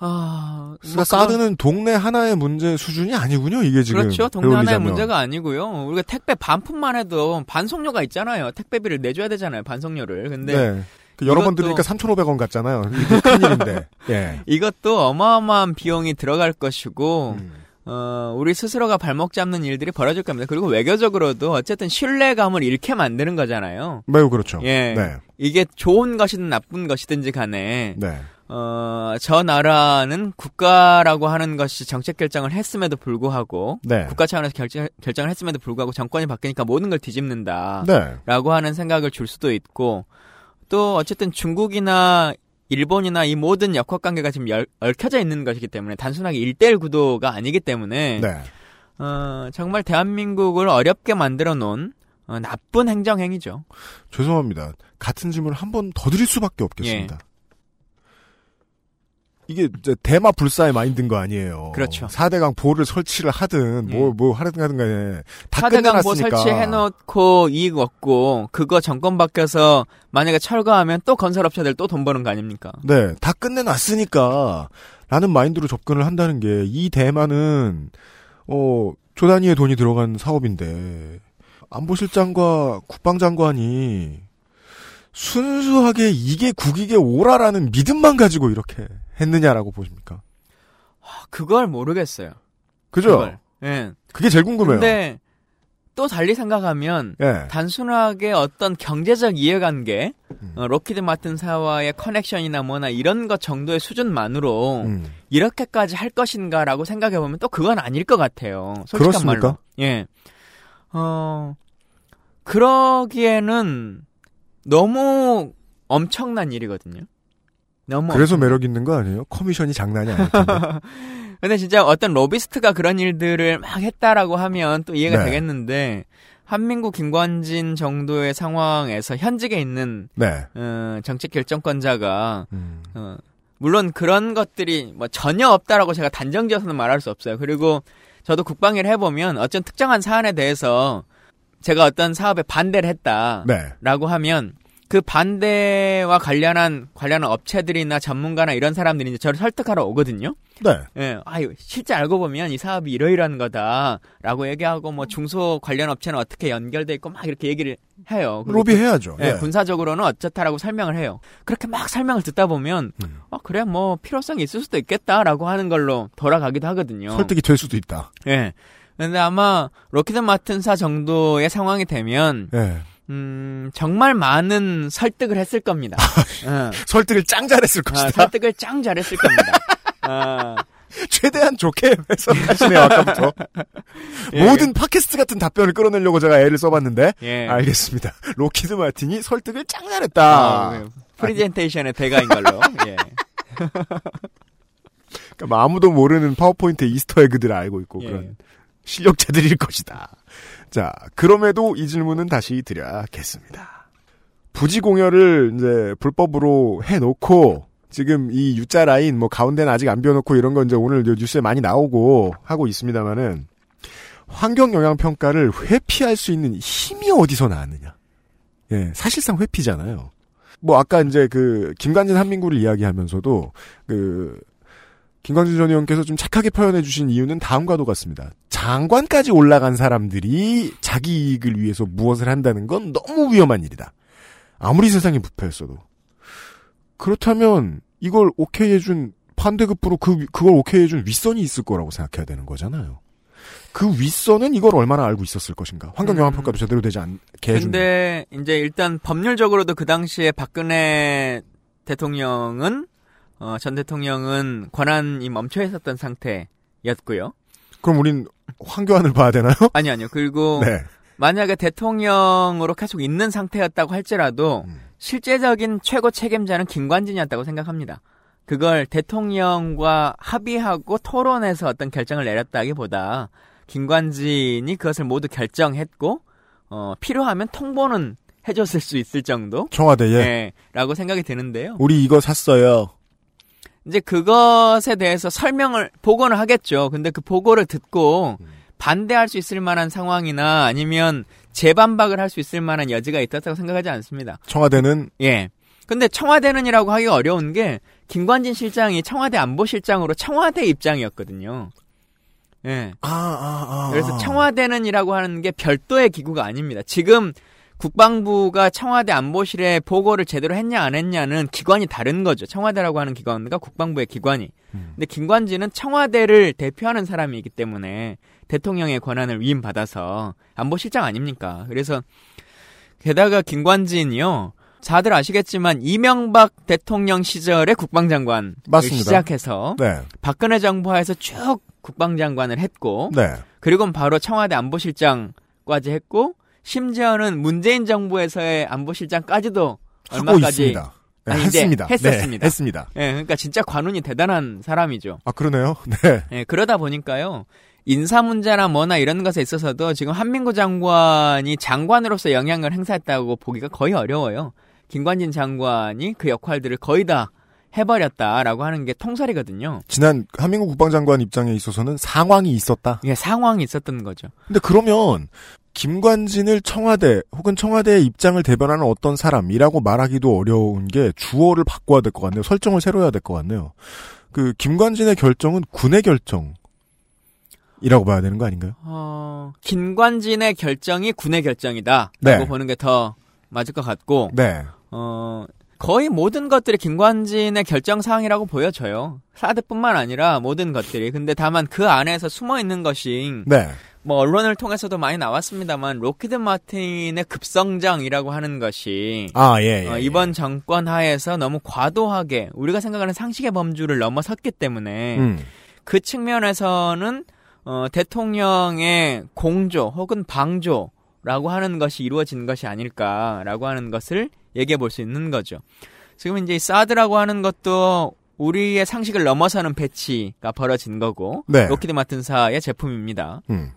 아, 뭐 그러니까 사드는 동네 하나의 문제 수준이 아니군요, 이게 지금. 그렇죠. 동네 하나의 되돌리자면. 문제가 아니고요. 우리가 택배 반품만 해도 반송료가 있잖아요. 택배비를 내줘야 되잖아요. 반송료를. 근데 네. 그 여러 번 들으니까 3,500원 같잖아요. 이게 큰일인데. 예. 이것도 어마어마한 비용이 들어갈 것이고 음. 어, 우리 스스로가 발목 잡는 일들이 벌어질 겁니다. 그리고 외교적으로도 어쨌든 신뢰감을 잃게 만드는 거잖아요. 매우 그렇죠. 예. 네. 이게 좋은 것이든 나쁜 것이든지 간에 네. 어, 저 나라는 국가라고 하는 것이 정책 결정을 했음에도 불구하고 네. 국가 차원에서 결정, 결정을 했음에도 불구하고 정권이 바뀌니까 모든 걸 뒤집는다. 네. 라고 하는 생각을 줄 수도 있고 또 어쨌든 중국이나 일본이나 이 모든 역학 관계가 지금 열- 얽혀져 있는 것이기 때문에 단순하게 일대일 구도가 아니기 때문에 네. 어, 정말 대한민국을 어렵게 만들어 놓은 어, 나쁜 행정 행위죠. 죄송합니다. 같은 질문을 한 번 더 드릴 수밖에 없겠습니다. 예. 이게 이제 대마 불사의 마인드인 거 아니에요. 그렇죠. 4대강 보를 설치를 하든 예. 뭐, 뭐 하든 하든 간에 다 4대강 보 끝내놨으니까. 설치해 놓고 이익 얻고 그거 정권 바뀌어서 만약에 철거하면 또 건설업체들 또 돈 버는 거 아닙니까? 네, 다 끝내놨으니까 라는 마인드로 접근을 한다는 게 이 대만은 어 조단위의 돈이 들어간 사업인데 안보실장과 국방장관이 순수하게 이게 국익에 옳아라는 믿음만 가지고 이렇게 했느냐라고 보십니까? 아, 그걸 모르겠어요. 그죠? 그걸. 예. 그게 제일 궁금해요. 근데 또 달리 생각하면 예. 단순하게 어떤 경제적 이해관계, 음. 어, 록히드 마틴사와의 connection이나 뭐나 이런 것 정도의 수준만으로 음. 이렇게까지 할 것인가라고 생각해 보면 또 그건 아닐 것 같아요. 솔직한 그렇습니까? 말로. 예. 어 그러기에는 너무 엄청난 일이거든요. 너무 그래서 매력 있는 거 아니에요? 커미션이 장난이 텐데. 근데 진짜 어떤 로비스트가 그런 일들을 막 했다라고 하면 또 이해가 네. 되겠는데 한민구 김관진 정도의 상황에서 현직에 있는 네. 어, 정책 결정권자가 음. 어, 물론 그런 것들이 뭐 전혀 없다라고 제가 단정지어서는 말할 수 없어요. 그리고 저도 국방일 해보면 어떤 특정한 사안에 대해서 제가 어떤 사업에 반대를 했다라고 네. 하면 그 반대와 관련한 관련한 업체들이나 전문가나 이런 사람들이 이제 저를 설득하러 오거든요. 네. 예, 아유, 실제 알고 보면 이 사업이 이러이러한 거다라고 얘기하고 뭐 중소 관련 업체는 어떻게 연결돼 있고 막 이렇게 얘기를 해요. 로비해야죠. 예, 예. 군사적으로는 어쩌다라고 설명을 해요. 그렇게 막 설명을 듣다 보면 음. 아 그래 뭐 필요성이 있을 수도 있겠다라고 하는 걸로 돌아가기도 하거든요. 설득이 될 수도 있다. 예. 근데 아마 록히드 마틴사 정도의 상황이 되면 예. 음, 정말 많은 설득을 했을 겁니다. 어. 설득을 짱 잘했을 아, 것이다. 설득을 짱 잘했을 겁니다. 아, 최대한 좋게 해석하시네요, 아까부터. 예. 모든 팟캐스트 같은 답변을 끌어내려고 제가 애를 써봤는데. 예. 알겠습니다. 록히드 마틴이 설득을 짱 아, 잘했다. 네. 프리젠테이션의 대가인 걸로. 예. 그러니까 뭐 아무도 모르는 파워포인트 이스터 에그들을 알고 있고 예. 그런 실력자들일 것이다. 자, 그럼에도 이 질문은 다시 드려야겠습니다. 부지 공여를 이제 불법으로 해놓고 지금 이 U자 라인 뭐 가운데는 아직 안 비워놓고 이런 건 이제 오늘 뉴스에 많이 나오고 하고 있습니다만은 환경 영향 평가를 회피할 수 있는 힘이 어디서 나왔느냐? 예, 사실상 회피잖아요. 뭐 아까 이제 그 김관진 한민구를 이야기하면서도 그 김광진 전 의원께서 좀 착하게 표현해 주신 이유는 다음과도 같습니다. 장관까지 올라간 사람들이 자기 이익을 위해서 무엇을 한다는 건 너무 위험한 일이다. 아무리 세상이 부패했어도. 그렇다면 이걸 오케이 해준 반대급부로 그, 그걸 오케이 해준 윗선이 있을 거라고 생각해야 되는 거잖아요. 그 윗선은 이걸 얼마나 알고 있었을 것인가. 환경영향평가도 제대로 되지 않게 해준. 근데 이제 일단 법률적으로도 그 당시에 박근혜 대통령은 어, 전 대통령은 권한이 멈춰 있었던 상태였고요. 그럼 우린 황교안을 봐야 되나요? 아니 아니요. 그리고 네. 만약에 대통령으로 계속 있는 상태였다고 할지라도 음. 실제적인 최고 책임자는 김관진이었다고 생각합니다. 그걸 대통령과 합의하고 토론해서 어떤 결정을 내렸다기보다 김관진이 그것을 모두 결정했고 어, 필요하면 통보는 해줬을 수 있을 정도 청와대에 네, 라고 생각이 드는데요. 우리 이거 샀어요. 이제 그것에 대해서 설명을 보고는 하겠죠. 근데 그 보고를 듣고 반대할 수 있을 만한 상황이나 아니면 재반박을 할 수 있을 만한 여지가 있다고 생각하지 않습니다. 청와대는 예. 근데 청와대는이라고 하기가 어려운 게 김관진 실장이 청와대 안보실장으로 청와대 입장이었거든요. 예. 아, 아, 아. 그래서 아. 청와대는이라고 하는 게 별도의 기구가 아닙니다. 지금 국방부가 청와대 안보실에 보고를 제대로 했냐 안 했냐는 기관이 다른 거죠. 청와대라고 하는 기관과 국방부의 기관이. 음. 근데 김관진은 청와대를 대표하는 사람이기 때문에 대통령의 권한을 위임받아서 안보실장 아닙니까? 그래서 게다가 김관진이요. 다들 아시겠지만 이명박 대통령 시절의 국방장관 맞습니다. 시작해서 네. 박근혜 정부 하에서 쭉 국방장관을 했고 네. 그리고 바로 청와대 안보실장까지 했고 심지어는 문재인 정부에서의 안보실장까지도 하고 얼마까지 있습니다. 네, 아니, 했습니다. 했었습니다. 네, 했습니다. 예, 그러니까 진짜 관운이 대단한 사람이죠. 아, 그러네요. 네. 예, 그러다 보니까요. 인사 문제나 뭐나 이런 것에 있어서도 지금 한민구 장관이 장관으로서 영향을 행사했다고 보기가 거의 어려워요. 김관진 장관이 그 역할들을 거의 다 해버렸다라고 하는 게 통설이거든요. 지난 한민국 국방장관 입장에 있어서는 상황이 있었다. 이게 상황이 있었던 거죠. 근데 그러면 김관진을 청와대 혹은 청와대의 입장을 대변하는 어떤 사람이라고 말하기도 어려운 게 주어를 바꿔야 될 것 같네요. 설정을 새로 해야 될 것 같네요. 그 김관진의 결정은 군의 결정 이라고 봐야 되는 거 아닌가요? 어, 김관진의 결정이 군의 결정이다 라고 네. 보는 게 더 맞을 것 같고, 네. 어, 거의 모든 것들이 김관진의 결정 사항이라고 보여져요. 사드뿐만 아니라 모든 것들이. 근데 다만 그 안에서 숨어 있는 것이 네. 뭐 언론을 통해서도 많이 나왔습니다만 로키드 마틴의 급성장이라고 하는 것이 아, 예, 예. 어, 예. 이번 정권 하에서 너무 과도하게 우리가 생각하는 상식의 범주를 넘어섰기 때문에 음. 그 측면에서는 어, 대통령의 공조 혹은 방조라고 하는 것이 이루어진 것이 아닐까라고 하는 것을 얘기해 볼 수 있는 거죠. 지금 이제 이 사드라고 하는 것도 우리의 상식을 넘어서는 배치가 벌어진 거고 네. 록히드 마틴사의 제품입니다. 음.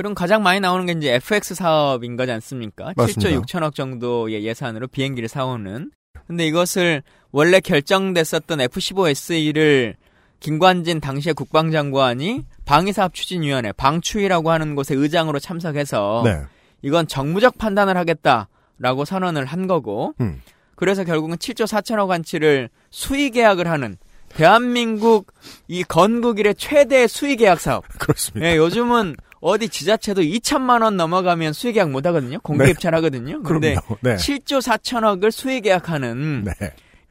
그럼 가장 많이 나오는 게 이제 FX 사업인 거지 않습니까? 맞습니다. 7조 6천억 정도의 예산으로 비행기를 사오는. 근데 이것을 원래 결정됐었던 F-15SE를 김관진 당시의 국방장관이 방위사업 추진위원회, 방추위라고 하는 곳에 의장으로 참석해서 네. 이건 정무적 판단을 하겠다라고 선언을 한 거고 음. 그래서 결국은 7조 4천억 원어치를 수의 계약을 하는 대한민국 이 건국 이래 최대 수의 계약 사업. 그렇습니다. 예, 요즘은 어디 지자체도 2천만 원 넘어가면 수의 계약 못 하거든요. 공개 네. 입찰 하거든요. 근데 그럼요. 네. 7조 4천억을 수의 계약하는 네.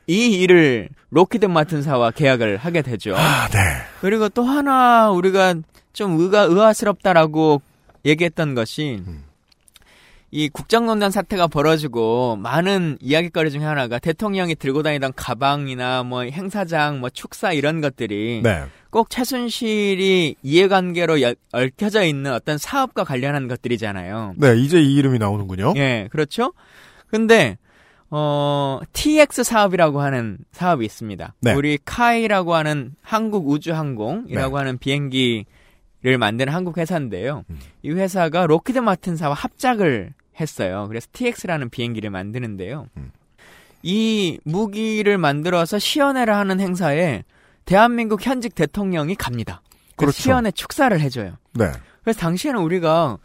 이 일을 록히드 마틴사와 계약을 하게 되죠. 아, 네. 그리고 또 하나 우리가 좀 의가 의아스럽다라고 얘기했던 것이 음. 이 국정농단 사태가 벌어지고 많은 이야기거리 중에 하나가 대통령이 들고 다니던 가방이나 뭐 행사장, 뭐 축사 이런 것들이 네. 꼭 최순실이 이해관계로 여- 얽혀져 있는 어떤 사업과 관련한 것들이잖아요. 네, 이제 이 이름이 나오는군요. 예, 그렇죠. 근데 어 TX 사업이라고 하는 사업이 있습니다. 네. 우리 카이라고 하는 한국 우주항공이라고 네. 하는 비행기를 만드는 한국 회사인데요. 음. 이 회사가 로키드 마틴사와 합작을 했어요. 그래서 TX라는 비행기를 만드는데요. 음. 이 무기를 만들어서 시연회를 하는 행사에 대한민국 현직 대통령이 갑니다. 그렇죠. 시연회 축사를 해줘요. 네. 그래서 당시에는 우리가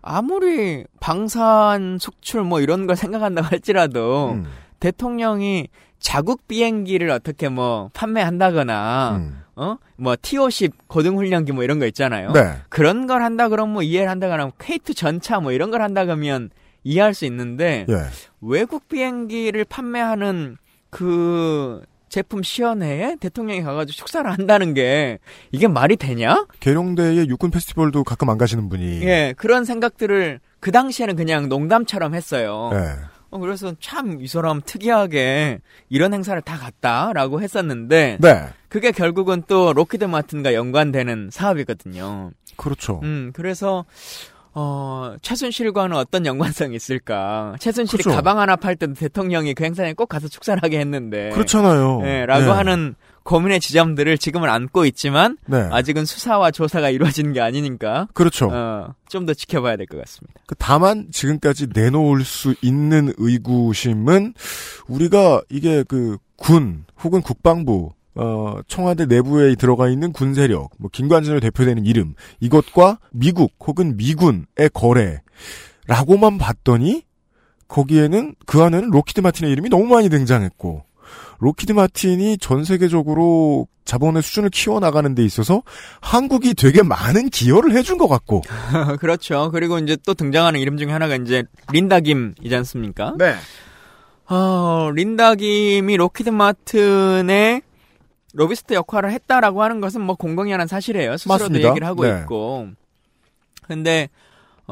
아무리 방산 속출 뭐 이런 걸 생각한다고 할지라도 음. 대통령이 자국 비행기를 어떻게 뭐 판매한다거나 음. 어뭐 T50 고등훈련기 뭐 이런 거 있잖아요. 네. 그런 걸 한다 그러면 뭐 이해를 한다거나 K2 전차 뭐 이런 걸 한다 그러면 이해할 수 있는데 예. 외국 비행기를 판매하는 그 제품 시연회에 대통령이 가가지고 축사를 한다는 게 이게 말이 되냐? 계룡대의 육군 페스티벌도 가끔 안 가시는 분이. 예, 그런 생각들을 그 당시에는 그냥 농담처럼 했어요. 예. 어, 그래서 참 이 사람 특이하게 이런 행사를 다 갔다라고 했었는데 네. 그게 결국은 또 로키드 마틴과 연관되는 사업이거든요. 그렇죠. 음, 그래서 어, 최순실과는 어떤 연관성이 있을까? 최순실이 그렇죠. 가방 하나 팔 때도 대통령이 그 행사에 꼭 가서 축사를 하게 했는데. 그렇잖아요. 예, 라고 예. 하는 고민의 지점들을 지금은 안고 있지만 네. 아직은 수사와 조사가 이루어지는 게 아니니까 그렇죠. 어, 좀 더 지켜봐야 될 것 같습니다. 그 다만 지금까지 내놓을 수 있는 의구심은 우리가 이게 그 군 혹은 국방부 어 청와대 내부에 들어가 있는 군 세력 뭐 김관진으로 대표되는 이름 이것과 미국 혹은 미군의 거래라고만 봤더니 거기에는 그 안에는 록히드 마틴의 이름이 너무 많이 등장했고 록히드 마틴이 전 세계적으로 자본의 수준을 키워나가는 데 있어서 한국이 되게 많은 기여를 해준 것 같고 그렇죠. 그리고 이제 또 등장하는 이름 중에 하나가 이제 린다 김이지 않습니까? 네. 어, 린다 김이 록히드 마틴의 로비스트 역할을 했다라고 하는 것은 뭐 공공연한 사실이에요. 스스로도 맞습니다. 얘기를 하고 네. 있고. 근데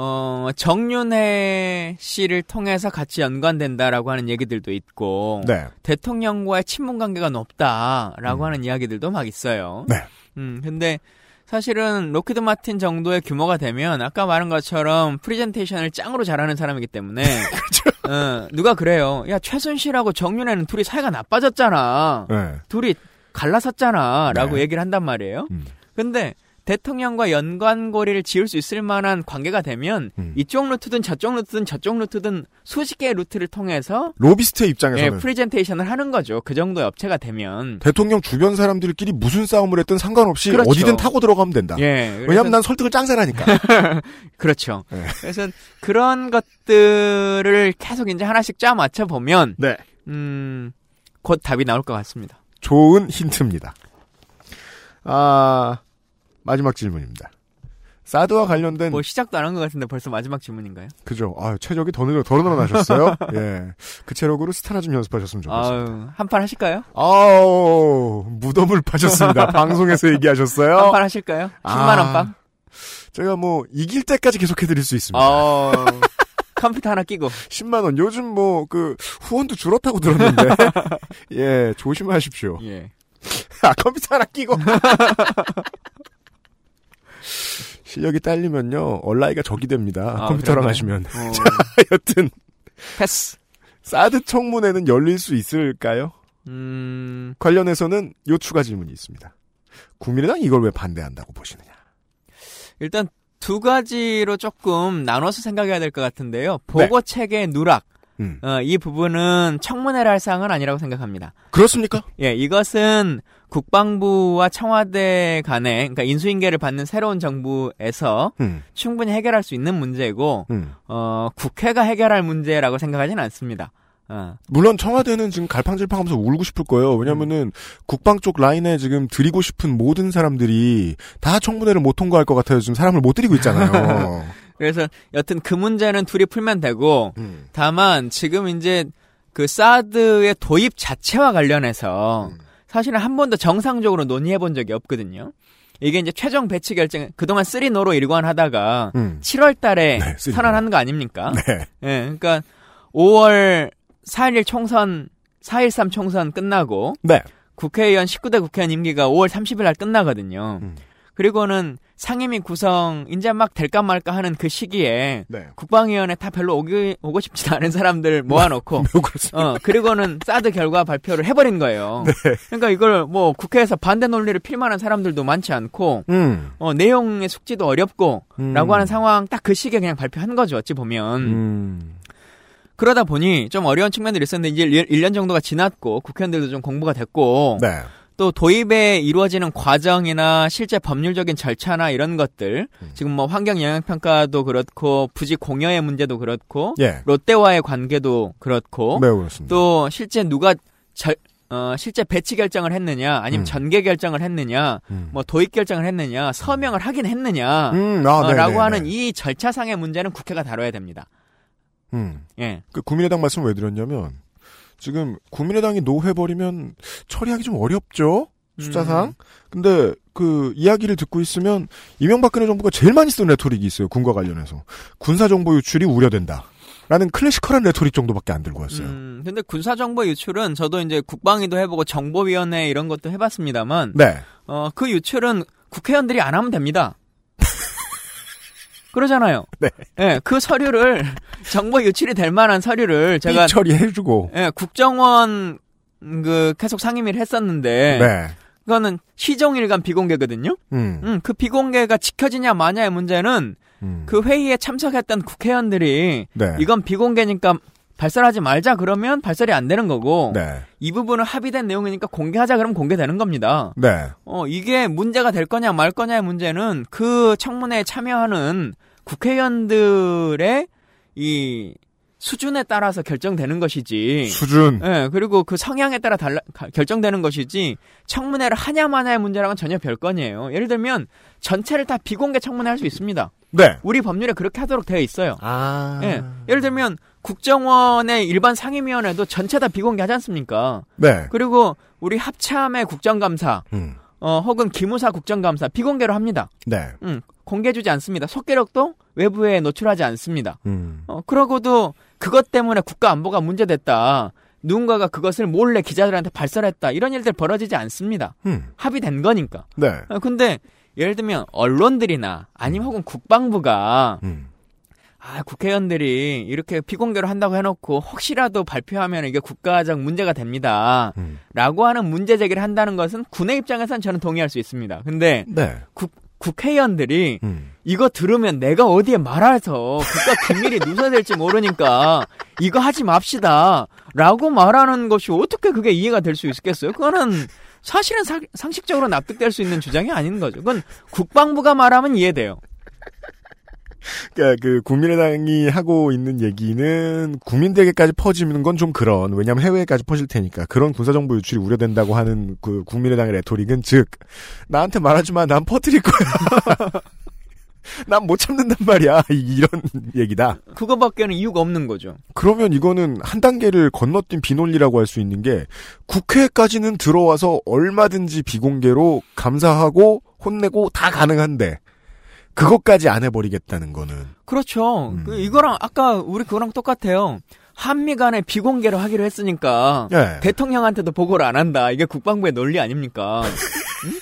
어, 정윤회 씨를 통해서 같이 연관된다라고 하는 얘기들도 있고 네. 대통령과의 친분 관계가 높다라고 음. 하는 이야기들도 막 있어요. 네. 음, 근데 사실은 록히드 마틴 정도의 규모가 되면 아까 말한 것처럼 프리젠테이션을 짱으로 잘하는 사람이기 때문에 그렇죠. 어, 누가 그래요. 야 최순실하고 정윤회는 둘이 사이가 나빠졌잖아. 네. 둘이 갈라섰잖아 라고 네. 얘기를 한단 말이에요. 음. 근데 대통령과 연관고리를 지을 수 있을 만한 관계가 되면 음. 이쪽 루트든 저쪽 루트든 저쪽 루트든 수십 개의 루트를 통해서 로비스트의 예, 입장에서는 프리젠테이션을 하는 거죠. 그 정도의 업체가 되면. 대통령 주변 사람들끼리 무슨 싸움을 했든 상관없이 그렇죠. 어디든 타고 들어가면 된다. 예. 왜냐하면 난 설득을 짱잘하니까. 그렇죠. 네. 그래서 그런 것들을 계속 이제 하나씩 짜 맞춰 보면 네. 음, 곧 답이 나올 것 같습니다. 좋은 힌트입니다. 아 마지막 질문입니다. 사드와 관련된 뭐 시작도 안 한 것 같은데 벌써 마지막 질문인가요? 그죠. 아 체력이 더 늘어 더 늘어나셨어요. 예. 그 체력으로 스타나 좀 연습하셨으면 좋겠어요. 아유, 한판 하실까요? 아우 무덤을 파셨습니다. 방송에서 얘기하셨어요. 한 판 하실까요? 10만 원 빵? 제가 뭐 이길 때까지 계속해드릴 수 있습니다. 어, 컴퓨터 하나 끼고. 10만 원. 요즘 뭐 그 후원도 줄었다고 들었는데 예 조심하십시오. 예. 아 컴퓨터 하나 끼고 실력이 딸리면요 얼라이가 적이 됩니다. 아, 컴퓨터랑 그런가요? 하시면 어, 여튼 패스. 사드 청문회는 열릴 수 있을까요? 음, 관련해서는 요 추가 질문이 있습니다. 국민의당 이걸 왜 반대한다고 보시느냐? 일단 두 가지로 조금 나눠서 생각해야 될 것 같은데요. 보고 체계 누락. 음. 어, 이 부분은 청문회를 할 사항은 아니라고 생각합니다. 그렇습니까? 예, 이것은 국방부와 청와대 간에 그러니까 인수인계를 받는 새로운 정부에서 음. 충분히 해결할 수 있는 문제고 음. 어, 국회가 해결할 문제라고 생각하지는 않습니다. 어. 물론 청와대는 지금 갈팡질팡하면서 울고 싶을 거예요. 왜냐면은 국방 쪽 라인에 지금 드리고 싶은 모든 사람들이 다 청문회를 못 통과할 것 같아요. 지금 사람을 못 드리고 있잖아요. 그래서 여튼 그 문제는 둘이 풀면 되고 음. 다만 지금 이제 그 사드의 도입 자체와 관련해서 음. 사실은 한 번도 정상적으로 논의해 본 적이 없거든요. 이게 이제 최종 배치 결정 그동안 3노로 일관하다가 음. 7월 달에 네. 선언하는 거 아닙니까? 네. 예, 그러니까 5월 4.11 총선 4.13 총선 끝나고 네. 국회의원 19대 국회의원 임기가 5월 30일 날 끝나거든요. 음. 그리고는 상임위 구성 이제 막 될까 말까 하는 그 시기에 네. 국방위원회 다 별로 오기, 오고 싶지 않은 사람들 모아놓고 매우 그렇습니다. 어 그리고는 사드 결과 발표를 해버린 거예요. 네. 그러니까 이걸 뭐 국회에서 반대 논리를 필만한 사람들도 많지 않고 음. 어 내용의 숙지도 어렵고 음. 라고 하는 상황 딱 그 시기에 그냥 발표한 거죠 어찌 보면 음. 그러다 보니 좀 어려운 측면들이 있었는데 이제 1년 정도가 지났고 국회의원들도 좀 공부가 됐고 네. 또 도입에 이루어지는 과정이나 실제 법률적인 절차나 이런 것들 음. 지금 뭐 환경 영향 평가도 그렇고 부지 공여의 문제도 그렇고 예. 롯데와의 관계도 그렇고 매우 그렇습니다. 또 실제 누가 절, 어, 실제 배치 결정을 했느냐 아니면 음. 전개 결정을 했느냐 음. 뭐 도입 결정을 했느냐 서명을 하긴 했느냐 음, 아, 어, 네, 라고 네, 하는 네. 이 절차상의 문제는 국회가 다뤄야 됩니다. 음. 예. 그 국민의당 말씀 왜 드렸냐면 지금 국민의당이 no해버리면 처리하기 좀 어렵죠 숫자상. 음. 근데 그 이야기를 듣고 있으면 이명박근혜 정부가 제일 많이 쓴 rhetoric이 있어요 군과 관련해서 군사 정보 유출이 우려된다. 라는 classical한 rhetoric 정도밖에 안 들고 왔어요. 음, 근데 군사정보 유출은 저도 이제 국방위도 해보고 정보위원회 이런 것도 해봤습니다만, 네. 어, 그 유출은 국회의원들이 안 하면 됩니다. 그러잖아요. 네. 예, 그 서류를, 정보 유출이 될 만한 서류를 제가, 삐 처리해주고. 예, 국정원, 그, 계속 상임위를 했었는데, 네. 그거는 시종일관 비공개거든요? 음. 음, 그 비공개가 지켜지냐 마냐의 문제는 음. 그 회의에 참석했던 국회의원들이 네. 이건 비공개니까 발설하지 말자 그러면 발설이 안 되는 거고 네. 이 부분은 합의된 내용이니까 공개하자 그러면 공개되는 겁니다. 네. 어 이게 문제가 될 거냐 말 거냐의 문제는 그 청문회에 참여하는 국회의원들의 이 수준에 따라서 결정되는 것이지. 수준. 예, 그리고 그 성향에 따라 달라, 가- 결정되는 것이지, 청문회를 하냐 마냐의 문제랑은 전혀 별건이에요. 예를 들면, 전체를 다 비공개 청문회 할 수 있습니다. 네. 우리 법률에 그렇게 하도록 되어 있어요. 아. 예. 예를 들면 국정원의 일반 상임위원회도 전체 다 비공개하지 않습니까? 네. 그리고 우리 합참의 국정감사 음. 어, 혹은 기무사 국정감사 비공개로 합니다. 네. 음, 공개해주지 않습니다. 속기록도 외부에 노출하지 않습니다. 음. 어, 그러고도 그것 때문에 국가 안보가 문제됐다. 누군가가 그것을 몰래 기자들한테 발설했다. 이런 일들 벌어지지 않습니다. 음. 합의된 거니까. 네. 어, 근데 예를 들면 언론들이나 아니면 혹은 국방부가 음. 아, 국회의원들이 이렇게 비공개로 한다고 해놓고 혹시라도 발표하면 이게 국가적 문제가 됩니다. 음. 라고 하는 문제 제기를 한다는 것은 군의 입장에선 저는 동의할 수 있습니다. 근데 네. 국, 국회의원들이 음. 이거 들으면 내가 어디에 말해서 국가 기밀이 누설될지 모르니까 이거 하지 맙시다. 라고 말하는 것이 어떻게 그게 이해가 될 수 있겠어요? 그거는 사실은 사- 상식적으로 납득될 수 있는 주장이 아닌 거죠. 그건 국방부가 말하면 이해돼요. 그러니까 그 국민의당이 하고 있는 얘기는 국민들에게까지 퍼지는 건 좀 그런 왜냐하면 해외에까지 퍼질 테니까 그런 군사정보 유출이 우려된다고 하는 그 국민의당의 레토릭은 즉 나한테 말하지 마난 퍼뜨릴 거야. 난 못 참는단 말이야. 이런 얘기다. 그거밖에는 이유가 없는 거죠. 그러면 이거는 한 단계를 건너뛴 비논리라고 할 수 있는 게 국회까지는 들어와서 얼마든지 비공개로 감사하고 혼내고 다 가능한데 그것까지 안 해버리겠다는 거는 그렇죠. 음. 그 이거랑 아까 우리 그거랑 똑같아요. 한미 간에 비공개로 하기로 했으니까 네. 대통령한테도 보고를 안 한다. 이게 국방부의 논리 아닙니까? 응?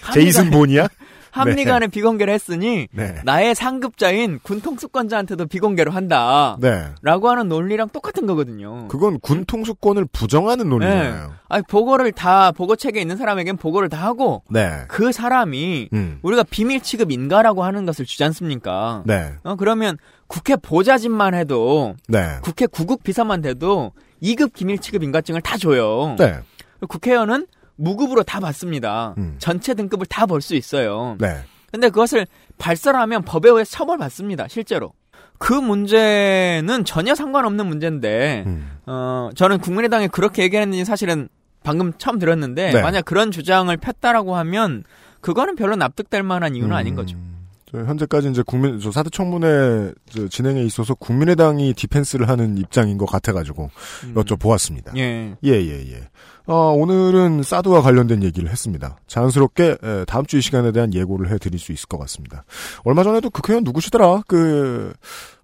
한미 제이슨 본이야? 합리간에 비공개를 했으니 네. 나의 상급자인 군 통수권자한테도 비공개를 한다. 네. 라고 하는 논리랑 똑같은 거거든요. 그건 군 통수권을 부정하는 논리잖아요. 아니, 보고를 다, 보고 책에 있는 사람에겐 보고를 다 하고, 네. 그 사람이 음. 우리가 비밀 취급 인가라고 하는 것을 주지 않습니까? 네. 어, 그러면 국회 보좌진만 해도, 네. 국회 구급 비서만 돼도 2급 기밀 취급 인가증을 다 줘요. 네. 국회의원은 무급으로 다 받습니다. 음. 전체 등급을 다 벌 수 있어요. 네. 근데 그것을 발설하면 법에 의해 처벌받습니다. 실제로. 그 문제는 전혀 상관없는 문제인데, 음. 어, 저는 국민의당이 그렇게 얘기했는지 사실은 방금 처음 들었는데, 네. 만약 그런 주장을 폈다라고 하면, 그거는 별로 납득될 만한 이유는 아닌 거죠. 음. 저 현재까지 이제 국민 저 사드 청문회 저 진행에 있어서 국민의당이 디펜스를 하는 입장인 것 같아가지고 음. 여쭤보았습니다. 예. 예, 예, 예. 어, 오늘은 사드와 관련된 얘기를 했습니다. 자연스럽게 에, 다음 주 이 시간에 대한 예고를 해드릴 수 있을 것 같습니다. 얼마 전에도 국회의원 누구시더라? 그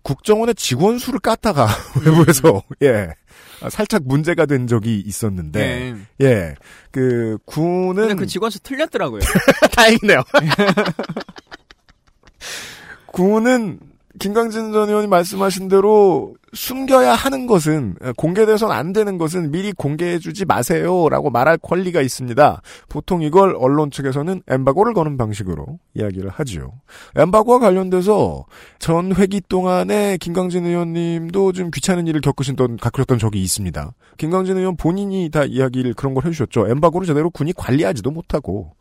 국정원의 직원 수를 깠다가 외부에서 예 아, 살짝 문제가 된 적이 있었는데 예. 예그 군은 근데 그 직원 수 틀렸더라고요. 다행이네요. 군은 김광진 전 의원이 말씀하신 대로 숨겨야 하는 것은 공개돼서는 안 되는 것은 미리 공개해주지 마세요라고 말할 권리가 있습니다. 보통 이걸 언론 측에서는 엠바고를 거는 방식으로 이야기를 하지요. 엠바고와 관련돼서 전 회기 동안에 김광진 의원님도 좀 귀찮은 일을 겪으신 겪으셨던 적이 있습니다. 김광진 의원 본인이 다 이야기를 그런 걸 해주셨죠. 엠바고를 제대로 군이 관리하지도 못하고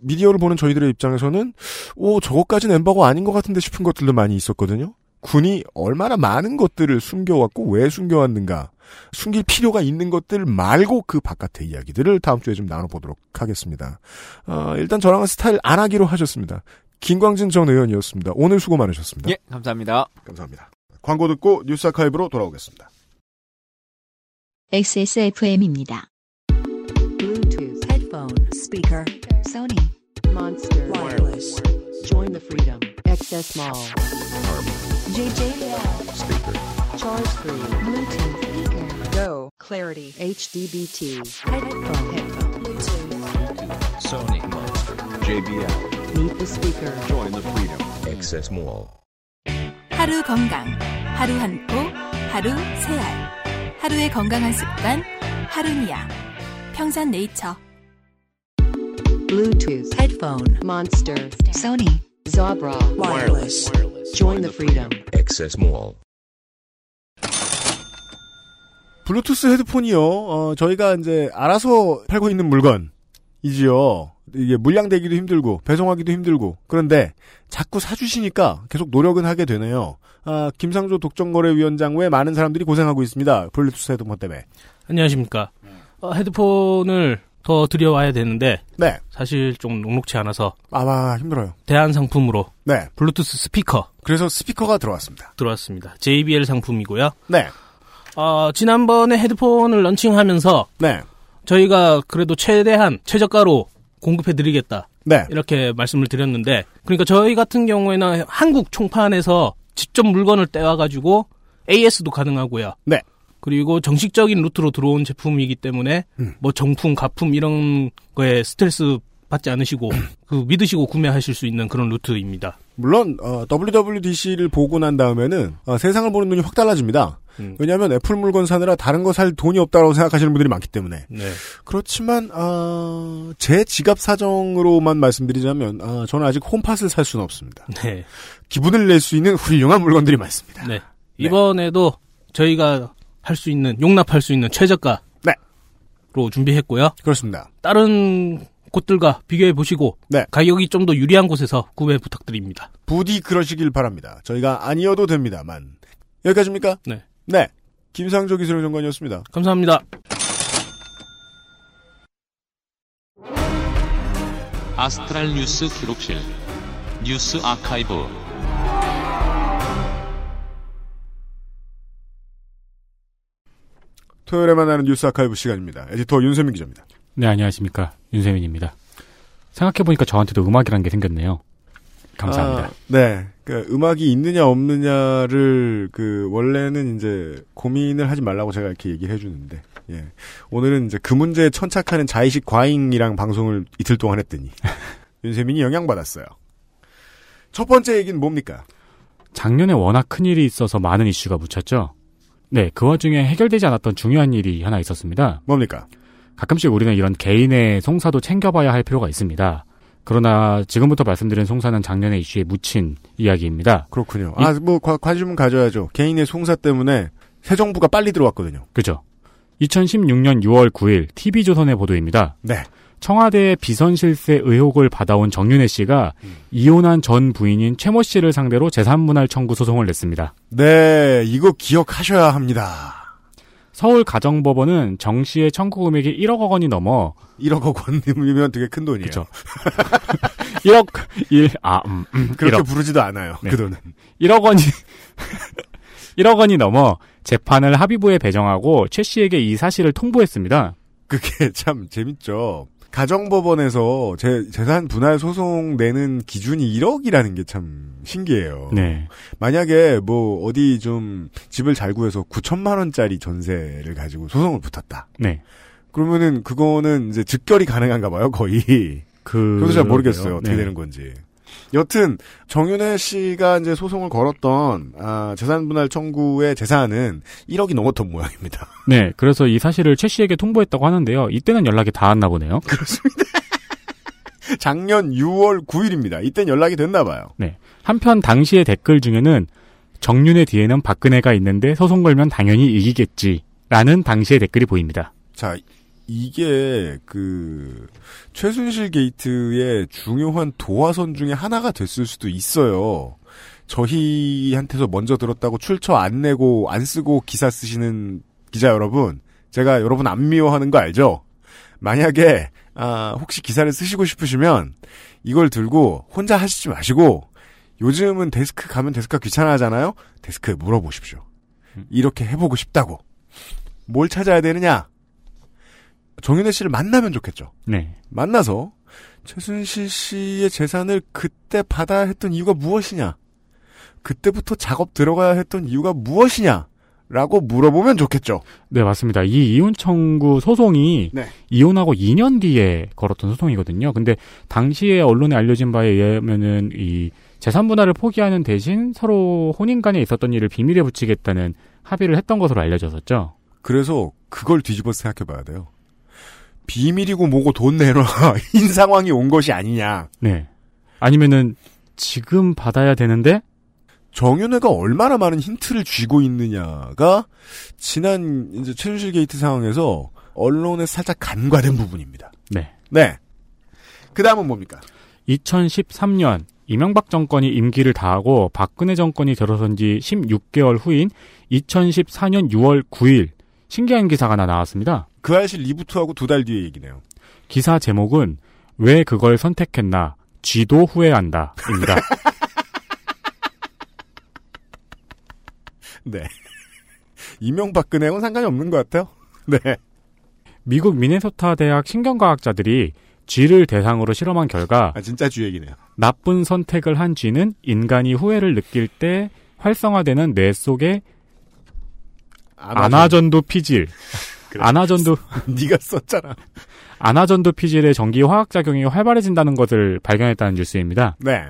미디어를 보는 저희들의 입장에서는 오 저것까지는 엠바고 아닌 것 같은데 싶은 것들도 많이 있었거든요. 군이 얼마나 많은 것들을 숨겨왔고 왜 숨겨왔는가 숨길 필요가 있는 것들 말고 그 바깥의 이야기들을 다음 주에 좀 나눠보도록 하겠습니다. 어, 일단 저랑은 스타일 안 하기로 하셨습니다. 김광진 전 의원이었습니다. 오늘 수고 많으셨습니다. 예, 감사합니다. 감사합니다. 광고 듣고 뉴스 아카이브로 돌아오겠습니다. XSFM입니다. Bluetooth, headphone, speaker, Sony, Monster, wireless. Join the freedom. Access Mall. JJL. Speaker. Charge 3. Bluetooth speaker. Go. Clarity. HDBT. Headphone. Headphone. Bluetooth. Sony Monster. JBL. Meet the speaker. Join the freedom. Access Mall. 하루 건강, 하루 한 포, 하루 세 알. 하루의 건강한 습관, 하루니아. 평산 네이처. Bluetooth, headphone, Monster, Sony, Zabra, wireless. Join the freedom. Access Mall. 블루투스 헤드폰이요. 어, 저희가 이제 알아서 팔고 있는 물건이지요. 이게 물량 되기도 힘들고 배송하기도 힘들고 그런데 자꾸 사주시니까 계속 노력은 하게 되네요. 아, 김상조 독점거래위원장 외 많은 사람들이 고생하고 있습니다. 블루투스 헤드폰 때문에. 안녕하십니까. 어, 헤드폰을 더 들여와야 되는데 네. 사실 좀 녹록치 않아서 아마 힘들어요. 대안 상품으로 네. 블루투스 스피커 그래서 스피커가 들어왔습니다. 들어왔습니다. JBL 상품이고요. 네. 어, 지난번에 헤드폰을 런칭하면서 네. 저희가 그래도 최대한 최저가로 공급해드리겠다. 네. 이렇게 말씀을 드렸는데, 그러니까 저희 같은 경우에는 한국 총판에서 직접 물건을 떼와가지고 AS도 가능하고요. 네. 그리고 정식적인 루트로 들어온 제품이기 때문에 음. 뭐 정품, 가품 이런 거에 스트레스 받지 않으시고 그 믿으시고 구매하실 수 있는 그런 루트입니다. 물론 어, WWDC를 보고 난 다음에는 어, 세상을 보는 눈이 확 달라집니다. 음. 왜냐하면 애플 물건 사느라 다른 거 살 돈이 없다고 생각하시는 분들이 많기 때문에. 네. 그렇지만 어, 제 지갑 사정으로만 말씀드리자면 어, 저는 아직 홈팟을 살 수는 없습니다. 네. 기분을 낼 수 있는 훌륭한 물건들이 많습니다. 네. 이번에도 저희가 할 수 있는 용납할 수 있는 최저가로 네. 준비했고요. 그렇습니다. 다른 곳들과 비교해 보시고 네. 가격이 좀 더 유리한 곳에서 구매 부탁드립니다. 부디 그러시길 바랍니다. 저희가 아니어도 됩니다만 여기까지입니까? 네. 네. 김상조 기술의 정관이었습니다. 감사합니다. 아스트랄 뉴스 기록실 뉴스 아카이브 토요일에 만나는 뉴스 아카이브 시간입니다. 에디터 윤세민 기자입니다. 네, 안녕하십니까. 윤세민입니다. 생각해보니까 저한테도 음악이라는 게 생겼네요. 감사합니다. 아, 네. 그 음악이 있느냐 없느냐를 그 원래는 이제 고민을 하지 말라고 제가 이렇게 얘기를 해주는데 예. 오늘은 이제 그 문제에 천착하는 자의식 과잉이랑 방송을 이틀 동안 했더니 윤세민이 영향받았어요. 첫 번째 얘기는 뭡니까? 작년에 워낙 큰 일이 있어서 많은 이슈가 묻혔죠. 네, 그 와중에 해결되지 않았던 중요한 일이 하나 있었습니다. 뭡니까? 가끔씩 우리는 이런 개인의 송사도 챙겨봐야 할 필요가 있습니다. 그러나 지금부터 말씀드린 송사는 작년에 이슈에 묻힌 이야기입니다. 그렇군요. 아, 뭐 과- 관심은 가져야죠. 개인의 송사 때문에 새 정부가 빨리 들어왔거든요. 그죠? 2016년 6월 9일 TV조선의 보도입니다. 네. 청와대의 비선실세 의혹을 받아온 정윤혜 씨가 이혼한 전 부인인 최모 씨를 상대로 재산분할 청구 소송을 냈습니다. 네, 이거 기억하셔야 합니다. 서울 가정법원은 정 씨의 청구 금액이 1억 원이 넘어 1억 원이면 되게 큰 돈이에요. 그쵸. 1억 1 아, 음, 음, 그렇게 1억. 부르지도 않아요. 네. 그 돈은. 1억 원이 1억 원이 넘어 재판을 합의부에 배정하고 최 씨에게 이 사실을 통보했습니다. 그게 참 재밌죠. 가정법원에서 재, 재산 분할 소송 내는 기준이 1억이라는 게 참 신기해요. 네. 만약에 뭐 어디 좀 집을 잘 구해서 9천만 원짜리 전세를 가지고 소송을 붙었다. 네. 그러면은 그거는 이제 즉결이 가능한가 봐요, 거의. 그 그래서 잘 모르겠어요. 어떻게 네. 되는 건지. 여튼 정윤혜 씨가 이제 소송을 걸었던 아, 재산 분할 청구의 재산은 1억이 넘었던 모양입니다. 네, 그래서 이 사실을 최 씨에게 통보했다고 하는데요. 이때는 연락이 닿았나 보네요. 작년 6월 9일입니다. 이땐 연락이 됐나 봐요. 네. 한편 당시의 댓글 중에는 정윤의 뒤에는 박근혜가 있는데 소송 걸면 당연히 이기겠지. 라는 당시의 댓글이 보입니다. 자, 이게 그 최순실 게이트의 중요한 도화선 중에 하나가 됐을 수도 있어요. 저희한테서 먼저 들었다고 출처 안 내고 안 쓰고 기사 쓰시는 기자 여러분, 제가 여러분 안 미워하는 거 알죠? 만약에 아, 혹시 기사를 쓰시고 싶으시면 이걸 들고 혼자 하시지 마시고 요즘은 데스크 가면 데스크가 귀찮아하잖아요. 데스크에 물어보십시오. 이렇게 해보고 싶다고. 뭘 찾아야 되느냐? 정윤혜 씨를 만나면 좋겠죠. 네. 만나서 최순실 씨의 재산을 그때 받아야 했던 이유가 무엇이냐? 그때부터 작업 들어가야 했던 이유가 무엇이냐? 라고 물어보면 좋겠죠. 네, 맞습니다. 이 이혼 청구 소송이 네. 이혼하고 2년 뒤에 걸었던 소송이거든요. 근데 당시에 언론에 알려진 바에 의하면은 이 재산 분할을 포기하는 대신 서로 혼인 간에 있었던 일을 비밀에 붙이겠다는 합의를 했던 것으로 알려졌었죠. 그래서 그걸 뒤집어서 생각해 봐야 돼요. 비밀이고 뭐고 돈 내놔. 인 상황이 온 것이 아니냐. 네. 아니면은 지금 받아야 되는데 정윤회가 얼마나 많은 힌트를 쥐고 있느냐가 지난 이제 최순실 게이트 상황에서 언론에 살짝 간과된 부분입니다. 네. 네. 그 다음은 뭡니까? 2013년 이명박 정권이 임기를 다하고 박근혜 정권이 들어선 지 16개월 후인 2014년 6월 9일 신기한 기사가 하나 나왔습니다. 그 알실 리부트하고 두 달 뒤의 얘기네요. 기사 제목은 왜 그걸 선택했나 쥐도 후회한다입니다. 네. 이명박근혜하고는 상관이 없는 것 같아요. 네. 미국 미네소타 대학 신경과학자들이 쥐를 대상으로 실험한 결과 아, 진짜 쥐 얘기네요. 나쁜 선택을 한 쥐는 인간이 후회를 느낄 때 활성화되는 뇌 속의 아나전도 피질, 그래. 아나전도 네가 썼잖아. 아나전도 피질의 전기 화학 작용이 활발해진다는 것을 발견했다는 뉴스입니다. 네.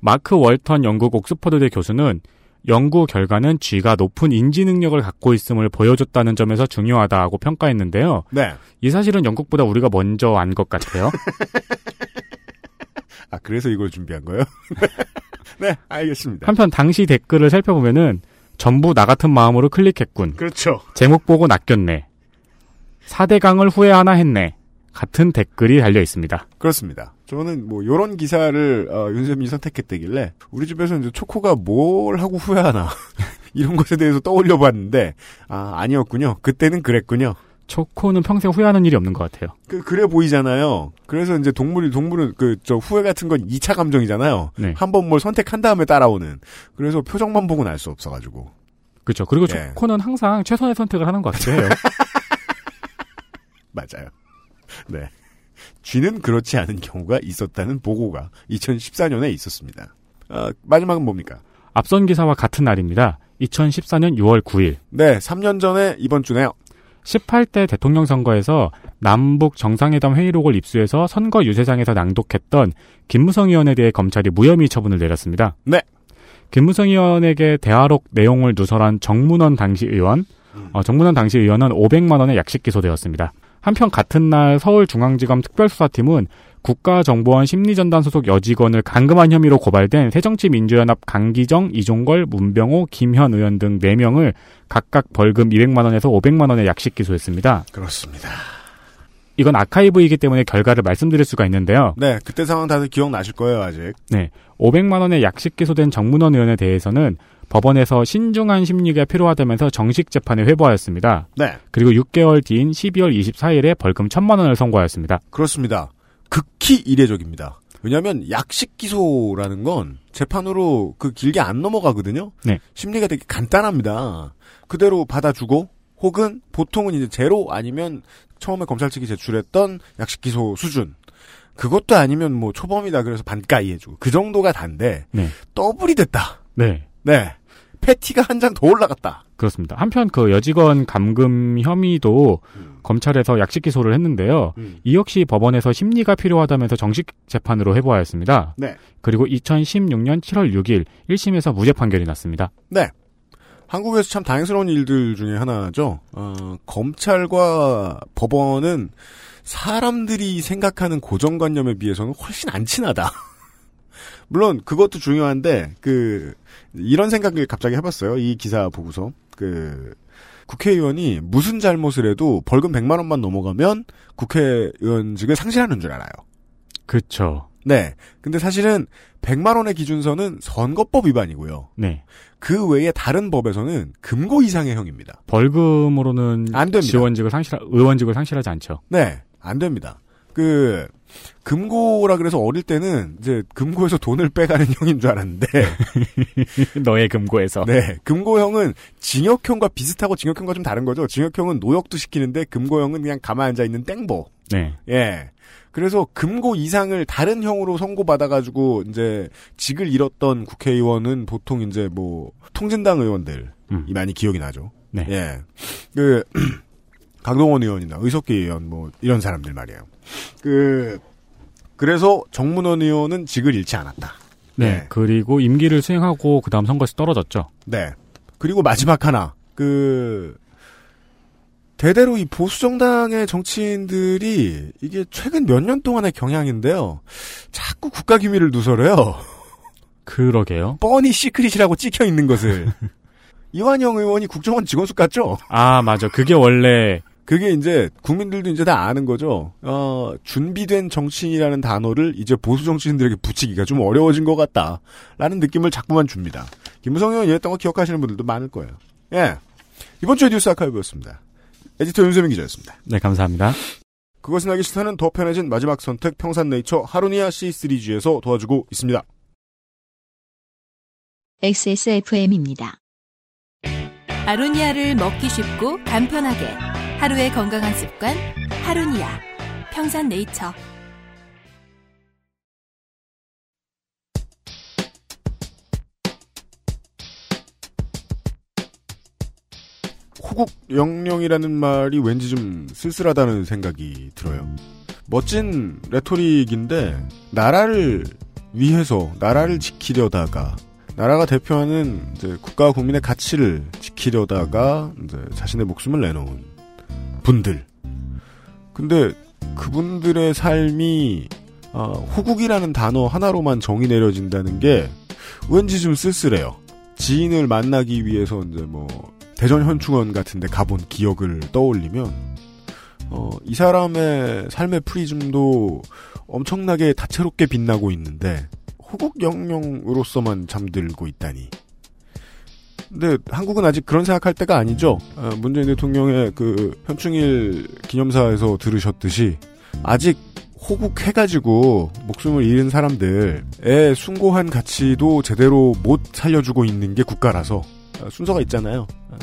마크 월턴 영국 옥스퍼드대 교수는 연구 결과는 쥐가 높은 인지 능력을 갖고 있음을 보여줬다는 점에서 중요하다고 평가했는데요. 네. 이 사실은 영국보다 우리가 먼저 안 것 같아요. 아, 그래서 이걸 준비한 거예요? 네, 알겠습니다. 한편 당시 댓글을 살펴보면은 전부 나 같은 마음으로 클릭했군. 그렇죠. 제목 보고 낚였네. 4대강을 후회하나 했네. 같은 댓글이 달려 있습니다. 그렇습니다. 저는 뭐 요런 기사를 어, 윤세민이 선택했다길래 우리 집에서 이제 초코가 뭘 하고 후회하나 이런 것에 대해서 떠올려 봤는데 아 아니었군요. 그때는 그랬군요. 초코는 평생 후회하는 일이 없는 것 같아요. 그 그래 보이잖아요. 그래서 이제 동물이 동물은 그 저 후회 같은 건 2차 감정이잖아요. 네. 한번 뭘 선택한 다음에 따라오는. 그래서 표정만 보고는 알 수 없어 가지고. 그렇죠. 그리고 예. 초코는 항상 최선의 선택을 하는 것 같아요. 맞아요. 네. 쥐는 그렇지 않은 경우가 있었다는 보고가 2014년에 있었습니다. 아, 마지막은 뭡니까? 앞선 기사와 같은 날입니다. 2014년 6월 9일. 네, 3년 전에 이번 주네요. 18대 대통령 선거에서 남북 정상회담 회의록을 입수해서 선거 유세장에서 낭독했던 김무성 의원에 대해 검찰이 무혐의 처분을 내렸습니다. 네. 김무성 의원에게 대화록 내용을 누설한 정문원 당시 의원, 어, 정문원 당시 의원은 500만 원의 약식 기소되었습니다. 한편 같은 날 서울중앙지검 특별수사팀은 국가정보원 심리전단 소속 여직원을 강금한 혐의로 고발된 새정치민주연합 강기정, 이종걸, 문병호, 김현 의원 등 4명을 각각 벌금 200만 원에서 500만 원의 약식 기소했습니다. 그렇습니다. 이건 아카이브이기 때문에 결과를 말씀드릴 수가 있는데요. 네, 그때 상황 다들 기억나실 거예요, 아직. 네. 500만 원의 약식 기소된 정문원 의원에 대해서는 법원에서 신중한 심리가 필요하다면서 정식 재판에 회부하였습니다. 네. 그리고 6개월 뒤인 12월 24일에 벌금 1000만 원을 선고하였습니다. 그렇습니다. 극히 이례적입니다. 왜냐하면 약식 기소라는 건 재판으로 그 길게 안 넘어가거든요. 네. 심리가 되게 간단합니다. 그대로 받아주고 혹은 보통은 이제 제로 아니면 처음에 검찰 측이 제출했던 약식 기소 수준. 그것도 아니면 뭐 초범이다 그래서 반가이 해주고 그 정도가 단데 네. 더블이 됐다. 네. 네. 패티가 한 장 더 올라갔다. 그렇습니다. 한편 그 여직원 감금 혐의도 검찰에서 약식 기소를 했는데요. 음. 이 역시 법원에서 심리가 필요하다면서 정식 재판으로 회부하였습니다. 네. 그리고 2016년 7월 6일 1심에서 무죄 판결이 났습니다. 네. 한국에서 참 다행스러운 일들 중에 하나죠. 어, 검찰과 법원은 사람들이 생각하는 고정관념에 비해서는 훨씬 안 친하다. 물론 그것도 중요한데 그 이런 생각을 갑자기 해봤어요. 이 기사 보고서 그 국회의원이 무슨 잘못을 해도 벌금 100만 원만 넘어가면 국회의원직을 상실하는 줄 알아요. 그렇죠. 네. 근데 사실은 100만 원의 기준선은 선거법 위반이고요. 네. 그 외에 다른 법에서는 금고 이상의 형입니다. 벌금으로는 안 됩니다. 지원직을 상실 의원직을 상실하지 않죠. 네, 안 됩니다. 그 금고라 그래서 어릴 때는 이제 금고에서 돈을 빼가는 형인 줄 알았는데 너의 금고에서. 네, 금고형은 징역형과 비슷하고 징역형과 좀 다른 거죠. 징역형은 노역도 시키는데 금고형은 그냥 가만 앉아 있는 땡보. 네. 예. 그래서 금고 이상을 다른 형으로 선고받아가지고 이제 직을 잃었던 국회의원은 보통 이제 뭐 통진당 의원들이 많이 기억이 나죠. 네. 예. 그 강동원 의원이나 의석기 의원 뭐 이런 사람들 말이에요. 그 그래서 정문원 의원은 직을 잃지 않았다. 네. 그리고 임기를 수행하고 그다음 선거에서 떨어졌죠. 네. 그리고 마지막 하나 그 대대로 이 보수 정당의 정치인들이 이게 최근 몇 년 동안의 경향인데요. 자꾸 국가 기밀을 누설해요. 그러게요. 뻔히 secret이라고 찍혀 있는 것을. 이완영 의원이 국정원 직원 수 깠죠? 아, 맞아. 그게 원래 그게 이제 국민들도 이제 다 아는 거죠. 어, 준비된 정치인이라는 단어를 이제 보수 정치인들에게 붙이기가 좀 어려워진 것 같다라는 느낌을 자꾸만 줍니다. 김무성 의원 이랬던 거 기억하시는 분들도 많을 거예요. 예. 이번 주의 뉴스 아카이브였습니다. 에디터 윤세민 기자였습니다. 네, 감사합니다. 그것은 알기 싫다는 더 편해진 마지막 선택 평산네이처 하루니아 C3G에서 도와주고 있습니다. XSFM입니다. 아로니아를 먹기 쉽고 간편하게 하루의 건강한 습관 하루니아 평산네이처 호국 영령이라는 말이 왠지 좀 쓸쓸하다는 생각이 들어요. 멋진 레토릭인데 나라를 위해서 나라를 지키려다가 나라가 대표하는 국가와 국민의 가치를 지키려다가 자신의 목숨을 내놓은 분들. 근데 그분들의 삶이 어, 호국이라는 단어 하나로만 정의 내려진다는 게 왠지 좀 쓸쓸해요. 지인을 만나기 위해서 이제 뭐 대전 현충원 같은데 가본 기억을 떠올리면 어, 이 사람의 삶의 프리즘도 엄청나게 다채롭게 빛나고 있는데 호국 영령으로서만 잠들고 있다니. 근데 한국은 아직 그런 생각할 때가 아니죠. 어, 문재인 대통령의 그 현충일 기념사에서 들으셨듯이 아직 호국해가지고 목숨을 잃은 사람들의 숭고한 가치도 제대로 못 살려주고 있는 게 국가라서 어, 순서가 있잖아요. 어,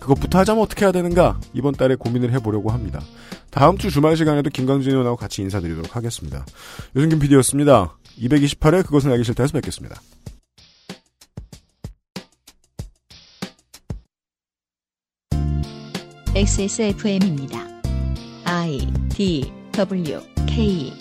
그것부터 하자면 어떻게 해야 되는가 이번 달에 고민을 해보려고 합니다. 다음 주 주말 시간에도 김광진 의원하고 같이 인사드리도록 하겠습니다. 유승균 PD였습니다. 228회 그것은 알기 싫다에서 뵙겠습니다. XSFM입니다. I D W K